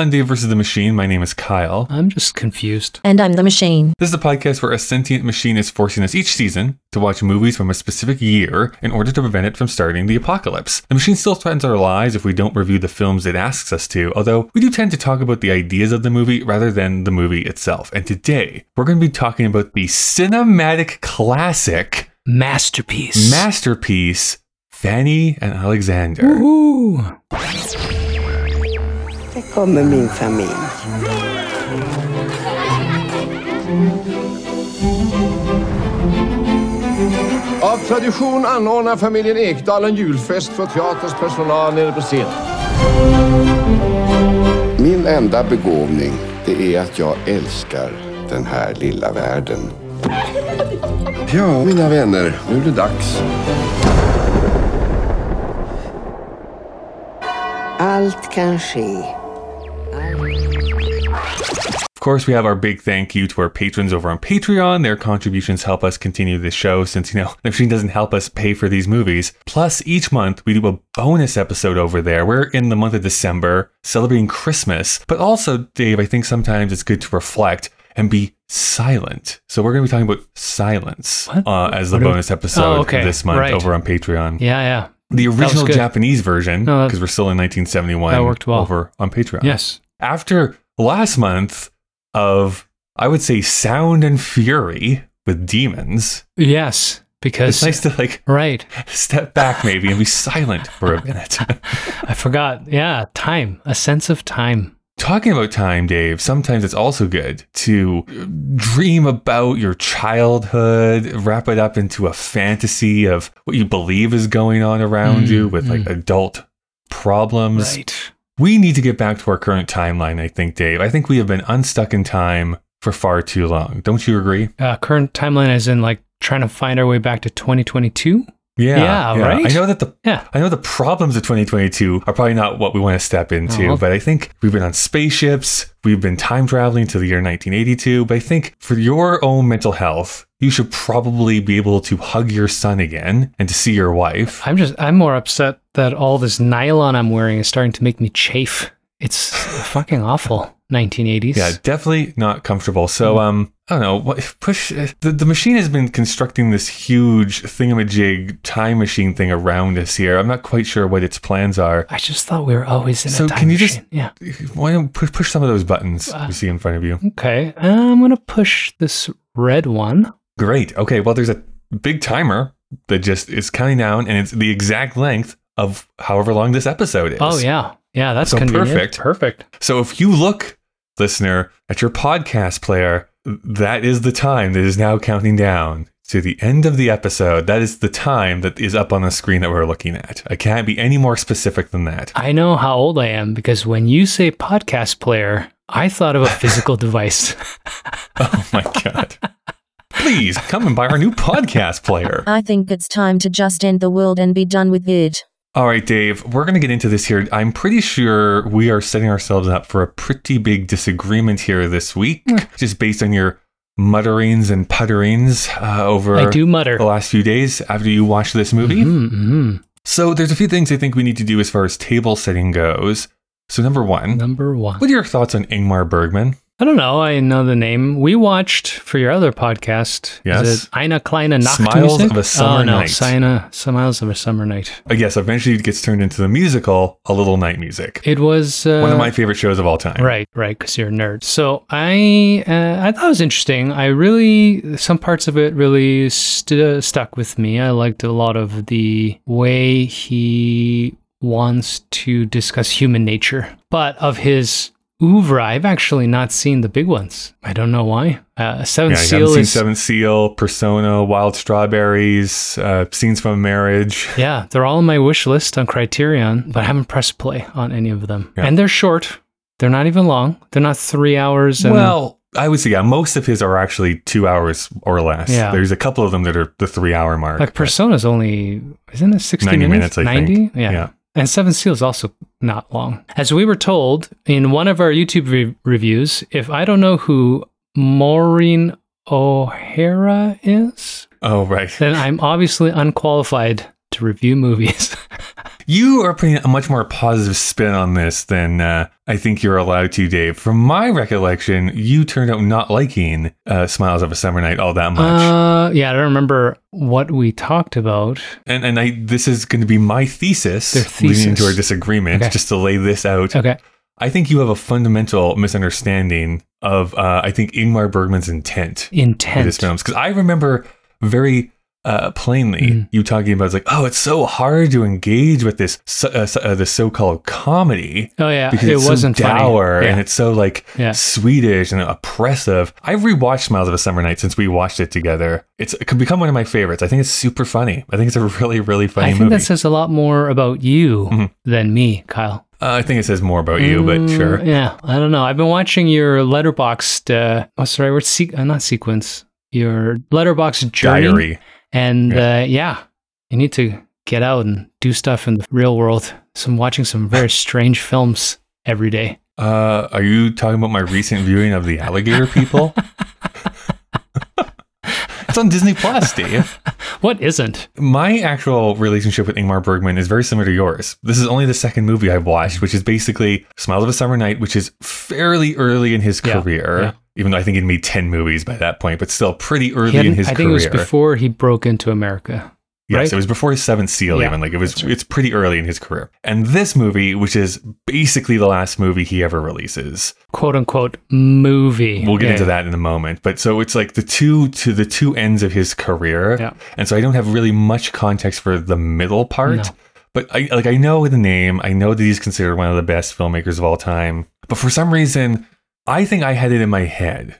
Welcome to Dave versus the Machine. My name is Kyle. I'm just confused. And I'm the machine. This is a podcast where a sentient machine is forcing us each season to watch movies from a specific year in order to prevent it from starting the apocalypse. The machine still threatens our lives if we don't review the films it asks us to, although we do tend to talk about the ideas of the movie rather than the movie itself. And today, we're going to be talking about the cinematic classic Masterpiece. masterpiece, Fanny and Alexander. Ooh. Här kommer min familj. Av tradition anordnar familjen Ekdal en julfest för teaterns personal nere på scenen. Min enda begåvning, det är att jag älskar den här lilla världen. Ja, mina vänner, nu är det dags. Allt kan ske. Of course, we have our big thank you to our patrons over on Patreon. Their contributions help us continue this show since, you know, the machine doesn't help us pay for these movies. Plus, each month we do a bonus episode over there. We're in the month of December celebrating Christmas, but also, Dave, I think sometimes it's good to reflect and be silent. So we're going to be talking about silence uh, as the bonus episode Oh, okay. this month Right. over on Patreon. Yeah, yeah. The original. Japanese version, No, because we're still in 1971, That worked well. over on Patreon Yes. after last month of I would say sound and fury with demons. Yes. Because It's nice to like right. step back maybe and be silent for a minute. I forgot. Yeah, time. A sense of time. Talking about time, Dave, sometimes it's also good to dream about your childhood, wrap it up into a fantasy of what you believe is going on around Mm, you with like mm. adult problems. Right. We need to get back to our current timeline, I think, Dave. I think we have been unstuck in time for far too long. Don't you agree? Uh, current timeline is in like trying to find our way back to 2022. Yeah, Yeah, right? I know that the Yeah. I know the problems of 2022 are probably not what we want to step into, Oh. but I think we've been on spaceships, we've been time traveling to the year 1982. But I think for your own mental health, you should probably be able to hug your son again and to see your wife. I'm just I'm more upset that all this nylon I'm wearing is starting to make me chafe. It's fucking awful. 1980s. Yeah, definitely not comfortable. So, Mm. um, I don't know. What push? The, the machine has been constructing this huge thingamajig time machine thing around us here. I'm not quite sure what its plans are. I just thought we were always in So a time can you just- Yeah. Why don't push, push some of those buttons Uh, you see in front of you? Okay. I'm going to push this red one. Great. Okay. Well, there's a big timer that just is counting down, and it's the exact length of however long this episode is. Oh, yeah. Yeah, that's So convenient. perfect. Perfect. So if you look, listener, at your podcast player, that is the time that is now counting down to the end of the episode. That is the time that is up on the screen that we're looking at. I can't be any more specific than that. I know how old I am because when you say podcast player, I thought of a physical device. Oh my God. Please come and buy our new podcast player. I think it's time to just end the world and be done with it. All right, Dave, we're going to get into this here. I'm pretty sure we are setting ourselves up for a pretty big disagreement here this week, just based on your mutterings and putterings uh, over I do mutter. the last few days after you watched this movie. Mm-hmm. So there's a few things I think we need to do as far as table setting goes. So number one, Number one. what are your thoughts on Ingmar Bergman? I don't know. I know the name. We watched for your other podcast. Yes. Is it Eine kleine? Smiles of a Summer oh, no. Night. Sina, Smiles of a Summer Night. I guess eventually it gets turned into the musical A Little Night Music. It was uh, One of my favorite shows of all time. Right, right, because you're a nerd. So I, uh, I thought it was interesting. I really, some parts of it really st- stuck with me. I liked a lot of the way he wants to discuss human nature, but of his oeuvre, I've actually not seen the big ones. I don't know why. Uh, Seven Yeah, Seal seen is, Seventh Seal, Persona, Wild Strawberries, uh, Scenes from a Marriage. yeah, they're all on my wish list on Criterion, but I haven't pressed play on any of them. Yeah. And they're short. They're not even long. They're not three hours. And Well, I would say, yeah, most of his are actually two hours or less. Yeah. There's a couple of them that are the three hour mark. Like Persona's only isn't it sixty 90 minutes? minutes, I think. Ninety, yeah. Yeah. And Seven Seals also not long. As we were told in one of our YouTube re- reviews, if I don't know who Maureen O'Hara is, Oh, right. then I'm obviously unqualified to review movies. You are putting a much more positive spin on this than uh, I think you're allowed to, Dave. From my recollection, you turned out not liking uh, Smiles of a Summer Night all that much. Uh, yeah, I don't remember what we talked about. and and I this is going to be my thesis, Their leading into thesis. our disagreement, Okay. just to lay this out. Okay. I think you have a fundamental misunderstanding of, uh, I think, Ingmar Bergman's intent Intent. his films. Because I remember very uh, plainly Mm. you talking about, it's like, oh, it's so hard to engage with this, uh, so- uh, this so-called comedy Oh yeah, because it it's wasn't so funny. dour Yeah. and it's so like Yeah. Swedish and oppressive. I've rewatched Smiles of a Summer Night since we watched it together. It's it could become one of my favorites. I think it's super funny. I think it's a really, really funny I think movie. that says a lot more about you Mhm. than me, Kyle. Uh, I think it says more about you, but Mm, sure. Yeah, I don't know. I've been watching your Letterboxd. Uh, what's the right word? Se- uh, not sequence. Your Letterboxd journey. Diary. And uh, yeah, you need to get out and do stuff in the real world. So I'm watching some very strange films every day. Uh, are you talking about my recent viewing of the Alligator People? it's on Disney Plus, Dave. What isn't? My actual relationship with Ingmar Bergman is very similar to yours. This is only the second movie I've watched, which is basically Smiles of a Summer Night, which is fairly early in his Yeah, career. yeah. Even though I think he'd made 10 movies by that point, but still pretty early in his I career. I think it was before he broke into America. Yes, right? it was before his seventh seal, Yeah, even. Like it was, right. it's pretty early in his career. And this movie, which is basically the last movie he ever releases, "Quote unquote" movie. We'll get Yeah. into that in a moment. But so it's like the two to the two ends of his career. Yeah. And so I don't have really much context for the middle part. No. But I like I know the name. I know that he's considered one of the best filmmakers of all time. But for some reason, I think I had it in my head.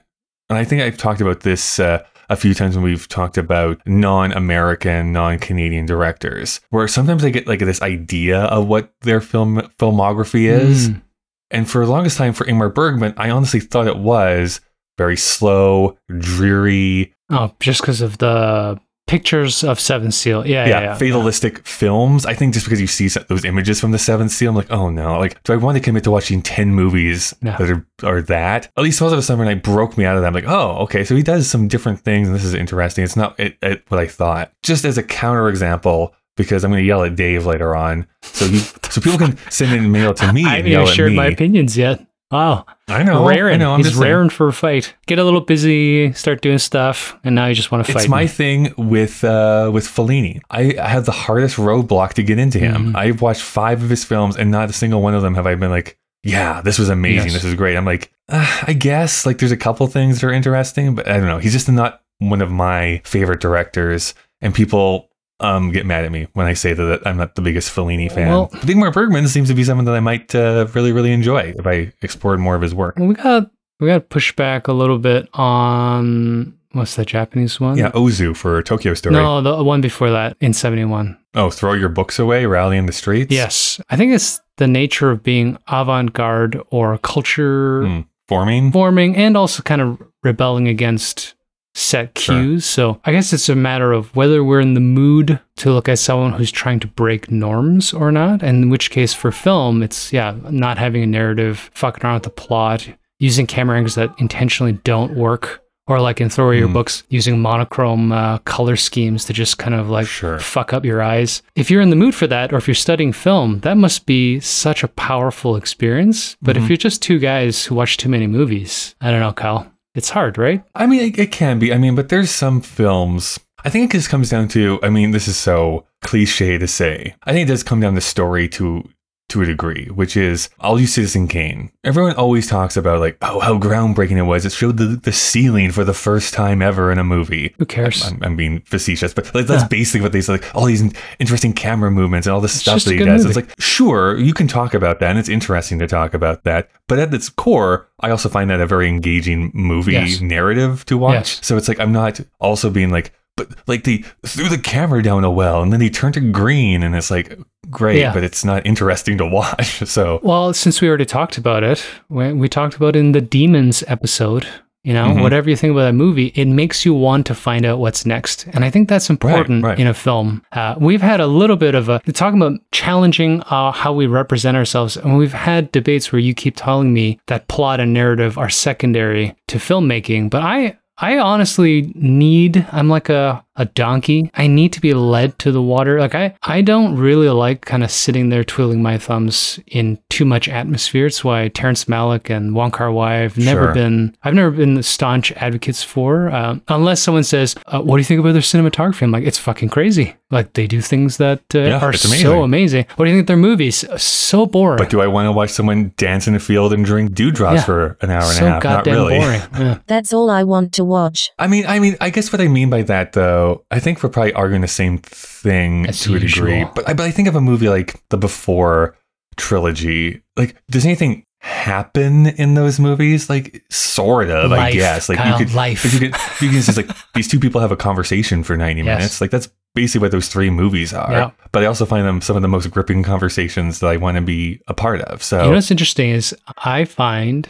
And I think I've talked about this uh, a few times when we've talked about non-American, non-Canadian directors, where sometimes I get like this idea of what their film filmography is. Mm. And for the longest time for Ingmar Bergman, I honestly thought it was very slow, dreary, Oh, just because of the pictures of Seven Seal. Yeah, yeah, yeah, yeah. fatalistic films. I think just because you see those images from the Seven Seal, I'm like, oh no, like, do I want to commit to watching 10 movies No. that are, are that? At least Smells of a Summer Night broke me out of that. I'm like, oh, okay, so he does some different things, and this is interesting. It's not it, it, what I thought. Just as a counterexample, because I'm going to yell at Dave later on, so you, so people can send in mail to me I haven't yell even at shared my opinions yet. Wow. I know, raring. I know. I'm He's just saying. raring for a fight. Get a little busy, start doing stuff, and now you just want to fight. It's my me. thing with uh, with Fellini. I, I have the hardest roadblock to get into him. Mhm. I've watched five of his films, and not a single one of them have I been like, "Yeah, this was amazing. Yes. This is great." I'm like, uh, I guess like there's a couple things that are interesting, but I don't know. He's just not one of my favorite directors, and people um, get mad at me when I say that I'm not the biggest Fellini fan. Well- Ingmar Bergman seems to be someone that I might uh, really really enjoy if I explored more of his work. we got we got to push back a little bit on what's that Japanese one? Yeah, Ozu for Tokyo Story. No, the one before that in '71. Oh, throw your books away, rally in the streets. Yes, I think it's the nature of being avant-garde or culture Hmm. forming. forming, and also kind of rebelling against set Sure. cues. So I guess it's a matter of whether we're in the mood to look at someone who's trying to break norms or not. And in which case, for film, it's yeah, not having a narrative, fucking around with the plot, using camera angles that intentionally don't work. Or like in Throw Your Mm. Books, using monochrome uh, color schemes to just kind of like Sure. fuck up your eyes. If you're in the mood for that, or if you're studying film, that must be such a powerful experience. But Mm-hmm. if you're just two guys who watch too many movies, I don't know, Kyle. It's hard, right? I mean, it, it can be. I mean, but there's some films. I think it just comes down to. I mean, this is so cliche to say. I think it does come down to story to to a degree, which is I'll use Citizen Kane. Everyone always talks about like, oh, how groundbreaking it was. It showed the, the ceiling for the first time ever in a movie. Who cares? I'm, I'm being facetious, but like, that's basically what they say. Like all these interesting camera movements and all this stuff that he does. movie. It's like, sure, you can talk about that, and it's interesting to talk about that. But at its core, I also find that a very engaging movie Yes. narrative to watch. Yes. So it's like I'm not also being like, but like they threw the camera down a well, and then he turned to green, and it's like great, Yeah. but it's not interesting to watch. So Well, since we already talked about it, we, we talked about in the Demons episode. You know, Mhm. whatever you think about that movie, it makes you want to find out what's next. And I think that's important right. in a film. Uh, we've had a little bit of a talking about challenging uh, how we represent ourselves. And we've had debates where you keep telling me that plot and narrative are secondary to filmmaking. But I, I honestly need, I'm like a, a donkey. I need to be led to the water. Like I, I don't really like kind of sitting there twiddling my thumbs in too much atmosphere. It's why Terrence Malick and Wong Kar Wai I've never Sure. been, I've never been staunch advocates for, um, unless someone says, uh, "What do you think about their cinematography?" I'm like, it's fucking crazy. Like they do things that uh, Yeah, are it's so amazing. amazing. What do you think of their movies? So boring. But do I want to watch someone dance in a field and drink dewdrops Yeah. for an hour and so a half? Not really. boring. Yeah. That's all I want to watch. I mean, I mean, I guess what I mean by that, though, I think we're probably arguing the same thing As to a degree. But I, but I think of a movie like the Before trilogy. Like, does anything happen in those movies? Like, sort of, I guess. Like, Kyle, you could, life. you could, you can just like these two people have a conversation for ninety Yes. minutes. Like, that's basically what those three movies are. Yeah. But I also find them some of the most gripping conversations that I want to be a part of. So, You know what's interesting is I find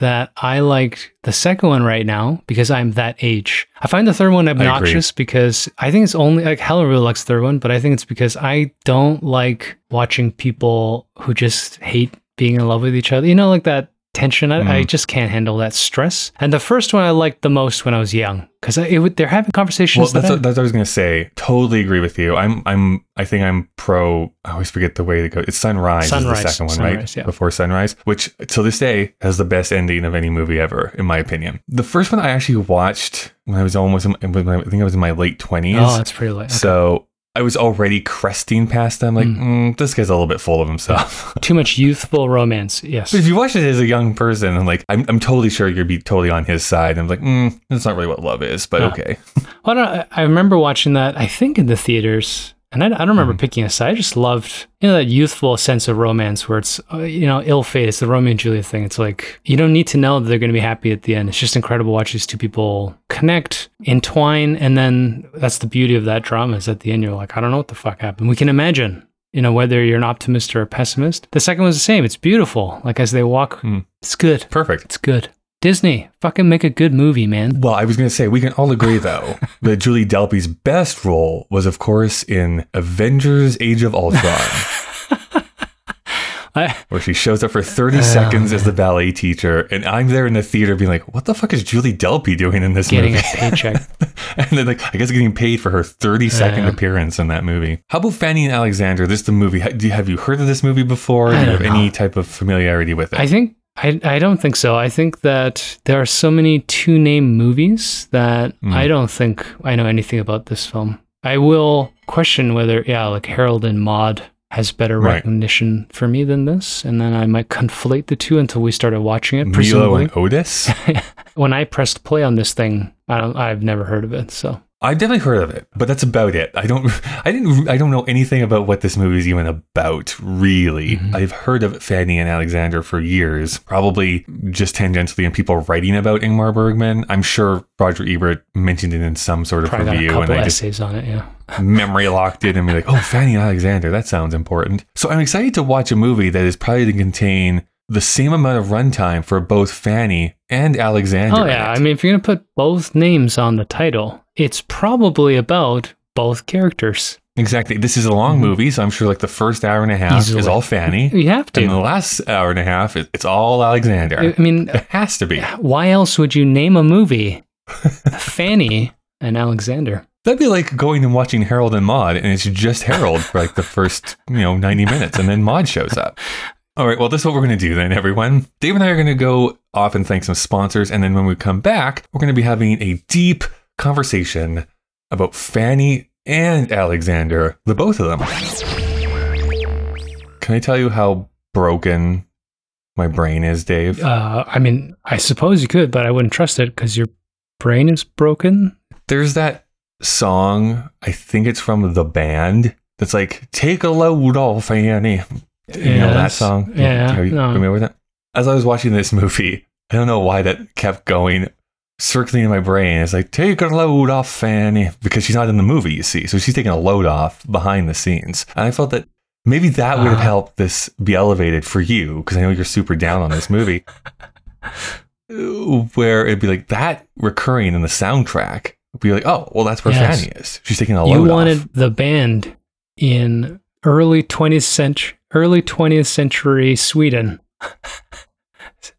that I like the second one right now because I'm that age. I find the third one obnoxious because I think it's only like Helen really likes the third one, but I think it's because I don't like watching people who just hate being in love with each other. You know, like that tension. I, I Mhm. just can't handle that stress. And the first one I liked the most when I was young because it would, they're having Well, conversations. that's that what, that's what I was gonna say. Totally agree with you. I'm, I'm, I think I'm pro. I always forget the way to go. It's Sunrise, Sunrise, is the second one, Sunrise, right? yeah. Before Sunrise, which till this day has the best ending of any movie ever, in my opinion. The first one I actually watched when I was almost, I think I was in my late twenties. oh, that's pretty late. Okay. So I was already cresting past them. Like, Mm. mm, this guy's a little bit full of himself. Too much youthful romance. Yes. But if you watch it as a young person, I'm like, I'm, I'm totally sure you'd be totally on his side. I'm like, mm, that's not really what love is, but No. okay. Well, I, don't, I remember watching that, I think in the theaters, and I, I don't remember Mhm. picking a side. I just loved, you know, that youthful sense of romance where it's, uh, you know, ill fate. It's the Romeo and Juliet thing. It's like, you don't need to know that they're going to be happy at the end. It's just incredible to watch these two people connect, entwine, and then that's the beauty of that drama is at the end, you're like, I don't know what the fuck happened. We can imagine. You know, whether you're an optimist or a pessimist. The second one's the same. It's beautiful. Like as they walk, Hmm. it's good. Perfect. It's good. Disney, fucking make a good movie, man. Well, I was going to say, we can all agree, though, that Julie Delpy's best role was, of course, in Avengers Age of Ultron, I, where she shows up for 30 Oh, seconds as the ballet teacher. And I'm there in the theater being like, what the fuck is Julie Delpy doing in this getting movie? a paycheck. and then, like, I guess getting paid for her 30 second Yeah. appearance in that movie. How about Fanny and Alexander? This is the movie. Do you, have you heard of this movie before? Do you have any type of familiarity with it? I think I, I don't think so. I think that there are so many two name movies that Mm. I don't think I know anything about this film. I will question whether yeah, like Harold and Maude has better Right. recognition for me than this, and then I might conflate the two until we started watching it. Milo and Otis? when I pressed play on this thing, I don't, I've never heard of it. So I've definitely heard of it, but that's about it. I don't, I didn't, I don't know anything about what this movie is even about. Really, Mhm. I've heard of Fanny and Alexander for years, probably just tangentially, in people writing about Ingmar Bergman. I'm sure Roger Ebert mentioned it in some sort of probably got a review, and I just essays on it. Yeah. memory locked it and be like, oh, Fanny and Alexander, that sounds important. So I'm excited to watch a movie that is probably to contain the same amount of runtime for both Fanny and Alexander. Oh yeah. I mean, if you're gonna put both names on the title, it's probably about both characters. Exactly. This is a long Mhm. movie, so I'm sure like the first hour and a half is all Fanny. You have to. And the last hour and a half, it's all Alexander. I mean, It has to be. why else would you name a movie Fanny and Alexander? That'd be like going and watching Harold and Maude, and it's just Harold for like the first, you know, 90 minutes, and then Maude shows up. All right, well, this is what we're going to do then, everyone. Dave and I are going to go off and thank some sponsors, and then when we come back, we're going to be having a deep conversation about Fanny and Alexander, the both of them. Can I tell you how broken my brain is, Dave? Uh, I mean, I suppose you could, but I wouldn't trust it because your brain is broken. There's that song, I think it's from the band, that's like, take a load off, Fanny. You know that song? Yeah, Are you no. familiar with it? As I was watching this movie, I don't know why that kept going, circling in my brain. It's like, take a load off, Fanny. Because she's not in the movie, you see. So she's taking a load off behind the scenes. And I felt that maybe that would have Ah. helped this be elevated for you, because I know you're super down on this movie. Where it'd be like that recurring in the soundtrack would be like, oh, well, that's where Yes. Fanny is. She's taking a load. Off. You wanted off. the band in early 20th century, early 20th century Sweden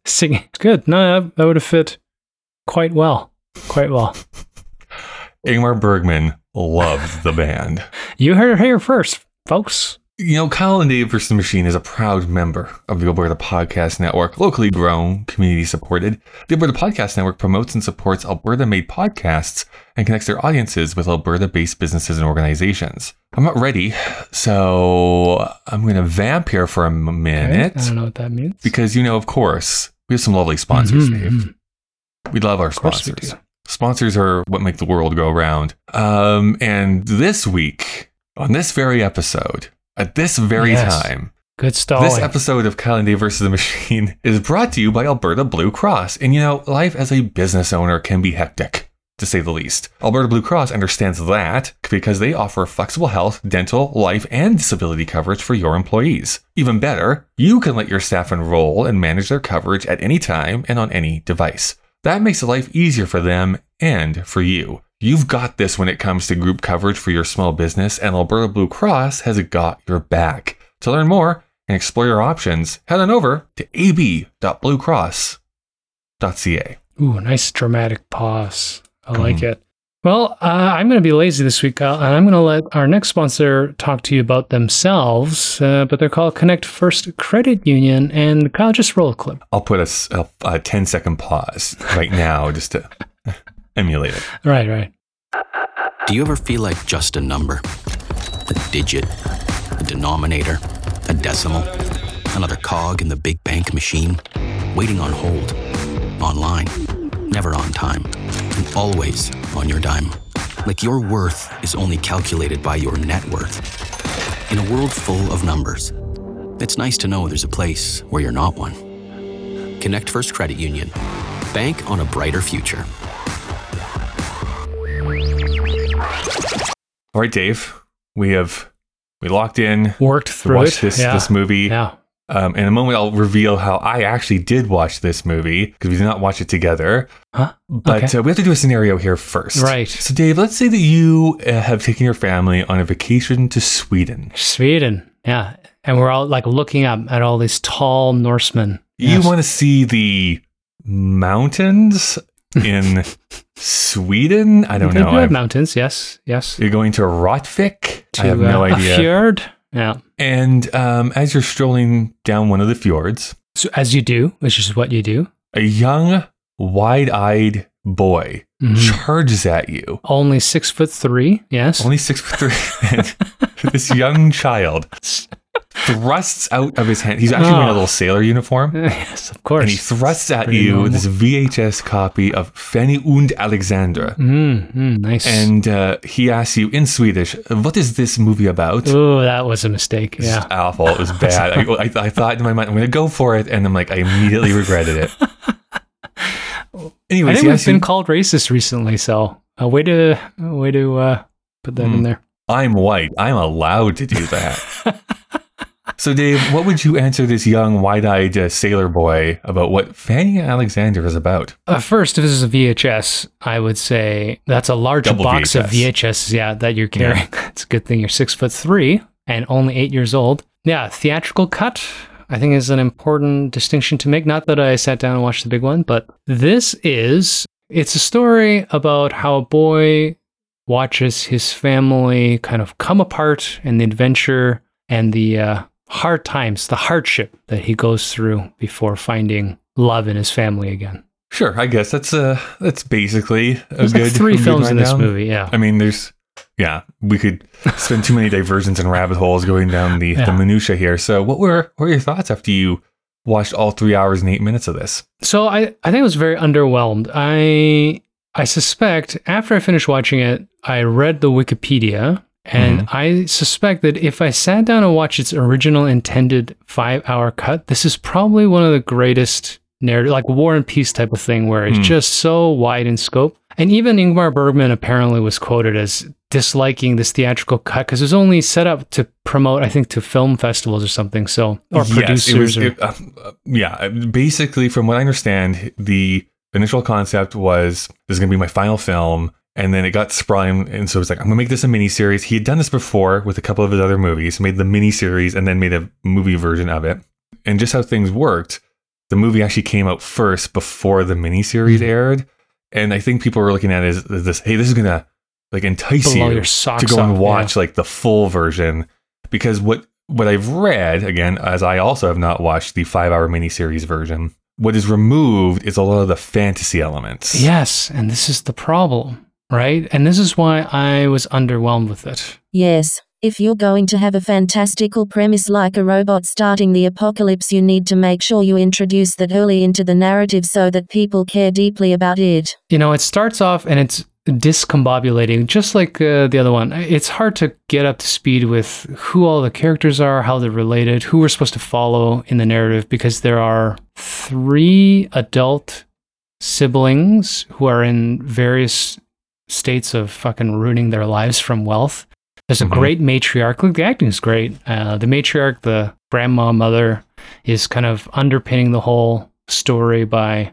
singing. Good. No, that, that would have fit quite well. Quite well. Ingmar Bergman loved the band. You heard it here first, folks. You know, Kyle and Dave versus the Machine is a proud member of the Alberta Podcast Network, locally grown, community supported. The Alberta Podcast Network promotes and supports Alberta made podcasts and connects their audiences with Alberta based businesses and organizations. I'm not ready, so I'm going to vamp here for a m- Okay, minute I don't know what that means. because, you know, of course, we have some lovely sponsors, Mhm, Dave. mhm. We love our sponsors. Sponsors are what make the world go round. Um, and this week, on this very episode, at this very Yes. time, Good stalling. this episode of Kyle and Dave versus the Machine is brought to you by Alberta Blue Cross. And you know, life as a business owner can be hectic, to say the least. Alberta Blue Cross understands that because they offer flexible health, dental, life, and disability coverage for your employees. Even better, you can let your staff enroll and manage their coverage at any time and on any device. That makes life easier for them and for you. You've got this when it comes to group coverage for your small business, and Alberta Blue Cross has got your back. To learn more and explore your options, head on over to ab.bluecross.ca. Ooh, nice dramatic pause. I Mm-hmm. like it. Well, uh, I'm going to be lazy this week, Kyle, and I'm going to let our next sponsor talk to you about themselves. Uh, but they're called Connect First Credit Union, and Kyle, just roll a clip. I'll put a 10 second pause right now just to emulate it. Right, right. Do you ever feel like just a number? A digit, a denominator, a decimal, another cog in the big bank machine, waiting on hold, online, never on time, and always on your dime. Like your worth is only calculated by your net worth. In a world full of numbers, it's nice to know there's a place where you're not one. Connect First Credit Union. Bank on a brighter future. All right, Dave, we have we locked in, Worked through watched it. this, yeah. this movie. Yeah. Um, in a moment, I'll reveal how I actually did watch this movie because we did not watch it together. Huh? But Okay. uh, we have to do a scenario here first. Right. So, Dave, let's say that you uh, have taken your family on a vacation to Sweden. Sweden. Yeah. And we're all like looking up at all these tall Norsemen. You Yes. want to see the mountains in Sweden? I don't They know. do have mountains. Yes. Yes. You're going to Rotvik? To, I have no uh, idea. A fjord. Yeah. And um, as you're strolling down one of the fjords, So as you do, which is what you do. a young, wide-eyed boy Mhm. charges at you. Only six foot three. Yes. Only six foot three. this young child thrusts out of his hand. He's actually wearing a Oh. little sailor uniform. yes, of course. And he thrusts at Pretty you normal. this VHS copy of Fanny und Alexandra. Mm, mm, nice. And uh, he asks you in Swedish, what is this movie about? oh, that was a mistake. It's Yeah. awful. It was bad. I, I, I thought in my mind, I'm going to go for it. And I'm like, I immediately regretted it. Anyways, I think we've asks you, been called racist recently, so a way to a way to uh, put that in Hmm. there. I'm white. I'm allowed to do that. so, Dave, what would you answer this young, wide eyed uh, sailor boy about what Fanny Alexander is about? Uh, first, if this is a VHS, I would say that's a large Double box of VHS. VHS. Yeah, that you're carrying. it's a good thing you're six foot three and only eight years old. Yeah, theatrical cut. I think is an important distinction to make. Not that I sat down and watched the big one, but this is it's a story about how a boy watches his family kind of come apart and the adventure and the uh, hard times, the hardship that he goes through before finding love in his family again. Sure, I guess that's uh that's basically a There's good like three films in this movie. Yeah. I mean, there's yeah, we could spend too many diversions and rabbit holes going down the, the Yeah. minutia here. So, what were what were your thoughts after you watched all three hours and eight minutes of this? So I, I think I was very underwhelmed. I I suspect after I finished watching it, I read the Wikipedia and I suspect that if I sat down and watched its original intended five hour cut, this is probably one of the greatest narrative like War and Peace type of thing where it's Hmm. just so wide in scope. And even Ingmar Bergman apparently was quoted as disliking this theatrical cut because it was only set up to promote, I think, to film festivals or something. So or Yes, producers it was, or it, uh, uh, yeah, basically, from what I understand, the initial concept was this is going to be my final film. And then it got sprung, and so it was like, I'm gonna make this a mini series. He had done this before with a couple of his other movies, made the mini series, and then made a movie version of it. And just how things worked, the movie actually came out first before the mini series Mhm. aired. And I think people were looking at it as, this, hey, this is gonna like entice you to go and watch like the full version because what what I've read again as I also have not watched the 5-hour mini series version what is removed is a lot of the fantasy elements. Yes, and this is the problem, right? And this is why I was underwhelmed with it. Yes, if you're going to have a fantastical premise like a robot starting the apocalypse, you need to make sure you introduce that early into the narrative so that people care deeply about it. You know, it starts off and it's discombobulating, just like uh, the other one. It's hard to get up to speed with who all the characters are, how they're related, who we're supposed to follow in the narrative, because there are three adult siblings who are in various states of fucking ruining their lives from wealth. There's a Mhm. great matriarch. Look, the acting is great. Uh, the matriarch, the grandma mother, is kind of underpinning the whole story by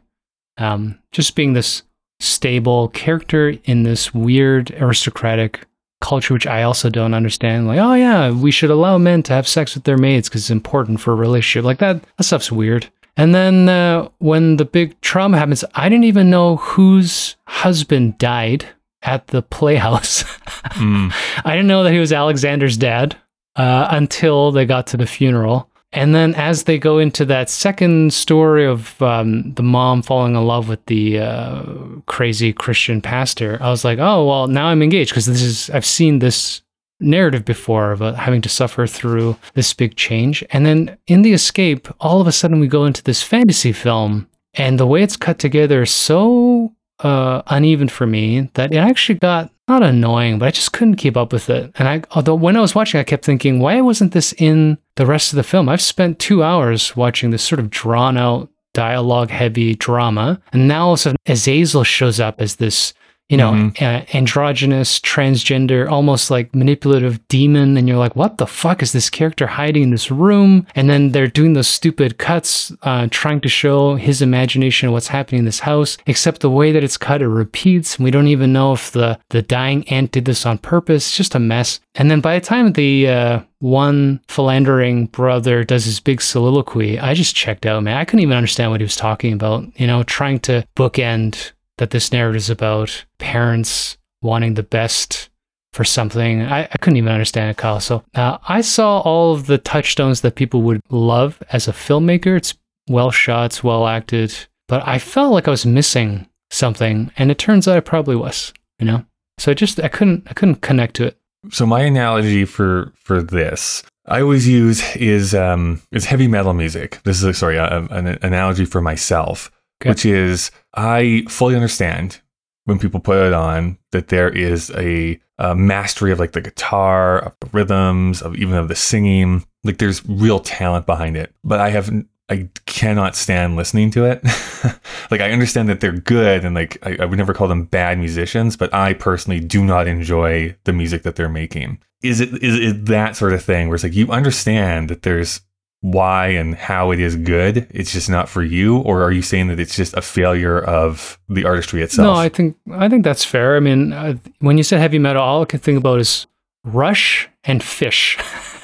um, just being this stable character in this weird aristocratic culture, which I also don't understand. Like, oh yeah, we should allow men to have sex with their maids because it's important for a relationship. Like that, that stuff's weird. And then uh, when the big trauma happens, I didn't even know whose husband died at the playhouse. Mm. I didn't know that he was Alexander's dad uh, until they got to the funeral. And then as they go into that second story of um, the mom falling in love with the uh, crazy Christian pastor, I was like, oh, well, now I'm engaged because this is, I've seen this narrative before about having to suffer through this big change. And then in The Escape, all of a sudden we go into this fantasy film and the way it's cut together is so uh, uneven for me that it actually got not annoying, but I just couldn't keep up with it. And I, although when I was watching, I kept thinking, why wasn't this in the rest of the film? I've spent two hours watching this sort of drawn out, dialogue heavy drama, and now all of a sudden Azazel shows up as this. You know, Mhm. uh, androgynous, transgender, almost like manipulative demon, and you're like, what the fuck is this character hiding in this room? And then they're doing those stupid cuts, uh, trying to show his imagination of what's happening in this house. Except the way that it's cut, it repeats, and we don't even know if the the dying aunt did this on purpose. It's just a mess. And then by the time the uh, one philandering brother does his big soliloquy, I just checked out, man. I couldn't even understand what he was talking about. You know, trying to bookend that this narrative is about parents wanting the best for something. I, I couldn't even understand it, Kyle. So uh, I saw all of the touchstones that people would love as a filmmaker. It's well shot, it's well acted, but I felt like I was missing something, and it turns out I probably was. You know, so I just I couldn't I couldn't connect to it. So my analogy for for this I always use is um is heavy metal music. This is a, sorry a, an analogy for myself, Okay. which is I fully understand when people put it on that there is a, a mastery of like the guitar, of the rhythms, of even of the singing. Like there's real talent behind it, but I have I cannot stand listening to it. like I understand that they're good and like I, I would never call them bad musicians, but I personally do not enjoy the music that they're making. Is it is it that sort of thing where it's like you understand that there's why and how it is good, it's just not for you, or are you saying that it's just a failure of the artistry itself? No, I think I think that's fair. I mean, uh, when you said heavy metal, all I can think about is Rush and Phish.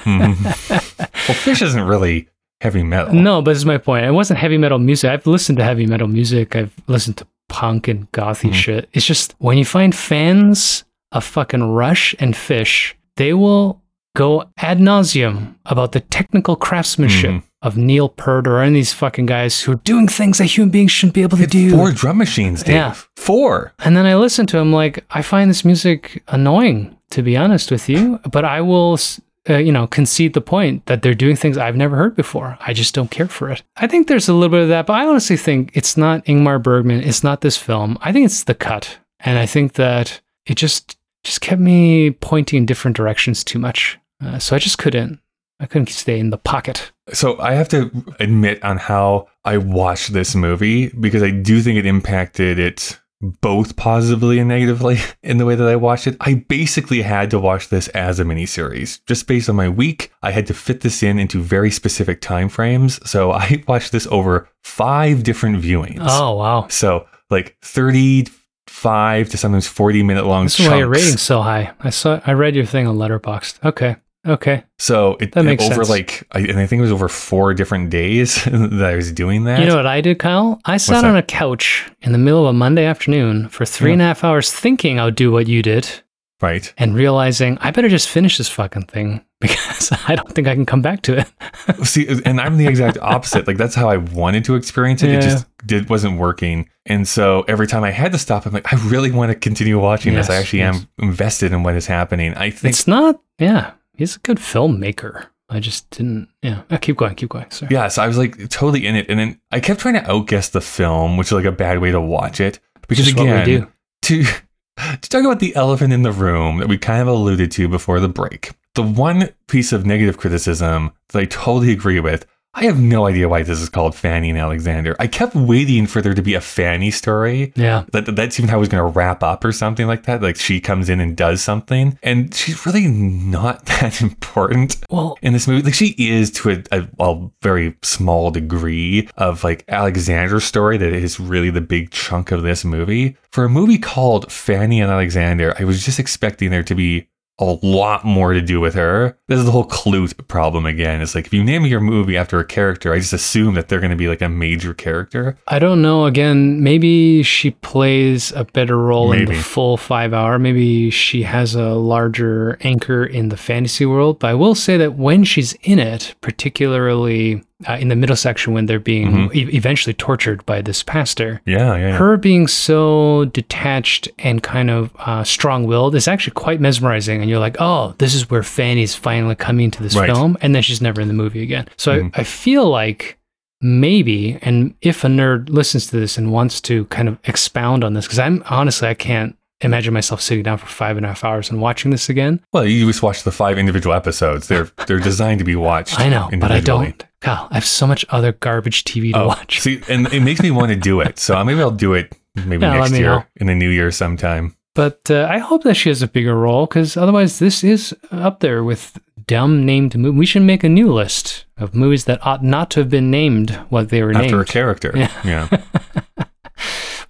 Mhm. well, Phish isn't really heavy metal. No, but this is my point. It wasn't heavy metal music. I've listened to heavy metal music. I've listened to punk and gothy Mhm. shit. It's just when you find fans of fucking Rush and Phish, they will go ad nauseum about the technical craftsmanship Mhm. of Neil Peart or any of these fucking guys who are doing things that human beings shouldn't be able to It's do. four drum machines, Dave. Yeah. Four. And then I listen to him like I find this music annoying, to be honest with you. But I will, uh, you know, concede the point that they're doing things I've never heard before. I just don't care for it. I think there's a little bit of that, but I honestly think it's not Ingmar Bergman. It's not this film. I think it's the cut, and I think that it just just kept me pointing in different directions too much. Uh, so I just couldn't. I couldn't stay in the pocket. So I have to admit on how I watched this movie because I do think it impacted it both positively and negatively in the way that I watched it. I basically had to watch this as a miniseries. Just based on my week, I had to fit this in into very specific time frames. So I watched this over five different viewings. Oh wow! So like 35 to sometimes 40 minute long This is why your chunks. rating's so high. I saw. I read your thing on Letterboxd. Okay. Okay. So it That makes over sense. like, I, and I think it was over four different days that I was doing that. You know what I did, Kyle? I sat on a couch in the middle of a Monday afternoon for three Yeah. and a half hours thinking I would do what you did. Right. and realizing I better just finish this fucking thing because I don't think I can come back to it. See, and I'm the exact opposite. Like that's how I wanted to experience it. Yeah. It just did wasn't working. And so every time I had to stop, I'm like, I really want to continue watching this. I actually yes. am invested in what is happening. I think It's not, yeah, he's a good filmmaker. I just didn't, yeah. Uh, keep going, keep going. Sorry. Yeah, so I was like totally in it, and then I kept trying to outguess the film, which is like a bad way to watch it. Because Just again, do. to to talk about the elephant in the room that we kind of alluded to before the break, the one piece of negative criticism that I totally agree with. I have no idea why this is called Fanny and Alexander. I kept waiting for there to be a Fanny story. Yeah. That that's even how it was going to wrap up or something like that. Like she comes in and does something, and she's really not that important Well, in this movie. Like she is to a, a, a very small degree of like Alexander's story that is really the big chunk of this movie. For a movie called Fanny and Alexander, I was just expecting there to be a lot more to do with her. This is the whole Klute problem again. It's like if you name your movie after a character, I just assume that they're going to be like a major character. I don't know. Again, maybe she plays a better role in the full five hour. Maybe she has a larger anchor in the fantasy world. But I will say that when she's in it, particularly uh, in the middle section when they're being Mhm. e- eventually tortured by this pastor, Yeah, yeah. yeah. her being so detached and kind of uh, strong-willed is actually quite mesmerizing and you're like oh this is where fanny's finally coming to this Right. film and then she's never in the movie again so Mhm. I, I feel like maybe and if a nerd listens to this and wants to kind of expound on this because i'm honestly i can't imagine myself sitting down for five and a half hours and watching this again Well, you just watch the five individual episodes. They're they're designed to be watched. i know but i don't Kyle, i have so much other garbage tv to Oh, watch See, and it makes me want to do it. So maybe I'll do it maybe Yeah, next year know. in the new year sometime. But uh, I hope that she has a bigger role because otherwise, this is up there with dumb named movies. We should make a new list of movies that ought not to have been named what they were named. After a character. Yeah. yeah.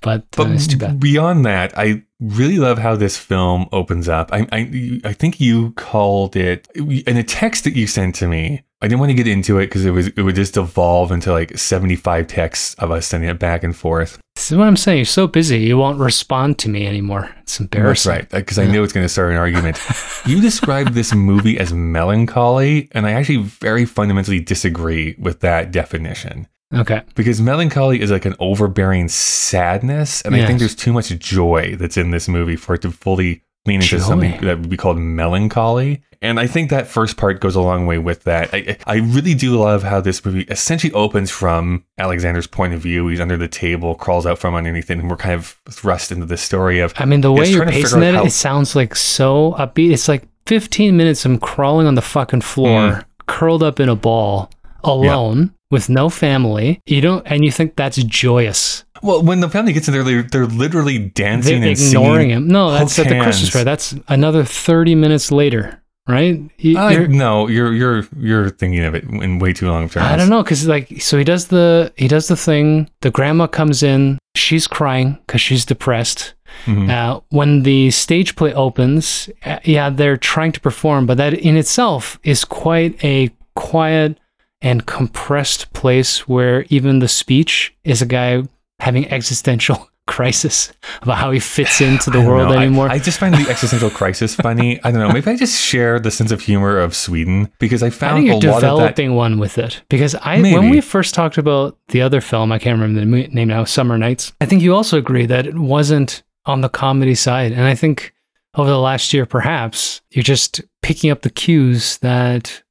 But, uh, it's too bad. beyond that, I really love how this film opens up. I, I, I think you called it in a text that you sent to me. I didn't want to get into it because it was it would just evolve into like seventy five texts of us sending it back and forth. This is what I'm saying. You're so busy, you won't respond to me anymore. It's embarrassing. That's right, because I knew it's going to start an argument. you described this movie as melancholy, and I actually very fundamentally disagree with that definition. Okay. Because melancholy is like an overbearing sadness, and I think there's too much joy that's in this movie for it to fully lean into Joy. something that would be called melancholy. And I think that first part goes a long way with that. I, I really do love how this movie essentially opens from Alexander's point of view. He's under the table, crawls out from underneath it, and we're kind of thrust into the story of I mean, the way you're pacing it, how- it sounds like so upbeat. It's like 15 minutes of him crawling on the fucking floor, Mm. curled up in a ball, alone, with no family. You don't, and you think that's joyous. Well, when the family gets in there, they're, they're literally dancing They're and ignoring singing. him. No, that's at the Christmas fair. That's another 30 minutes later, right? You- I, you're- no, you're you're you're thinking of it in way too long of terms. I don't know, because like, so he does the he does the thing. The grandma comes in. She's crying because she's depressed. Mhm. Uh, when the stage play opens, uh, yeah, they're trying to perform, but that in itself is quite a quiet and compressed place where even the speech is a guy having existential crisis about how he fits into the world know. Anymore. I, just find the existential crisis funny. I don't know. Maybe I just share the sense of humor of Sweden because I I found think you're lot of that. developing one with it because I when we first talked about the other film, I can't remember the name now, Summer Nights. I think you also agree that it wasn't on the comedy side, and I think over the last year, perhaps you're just picking up the cues that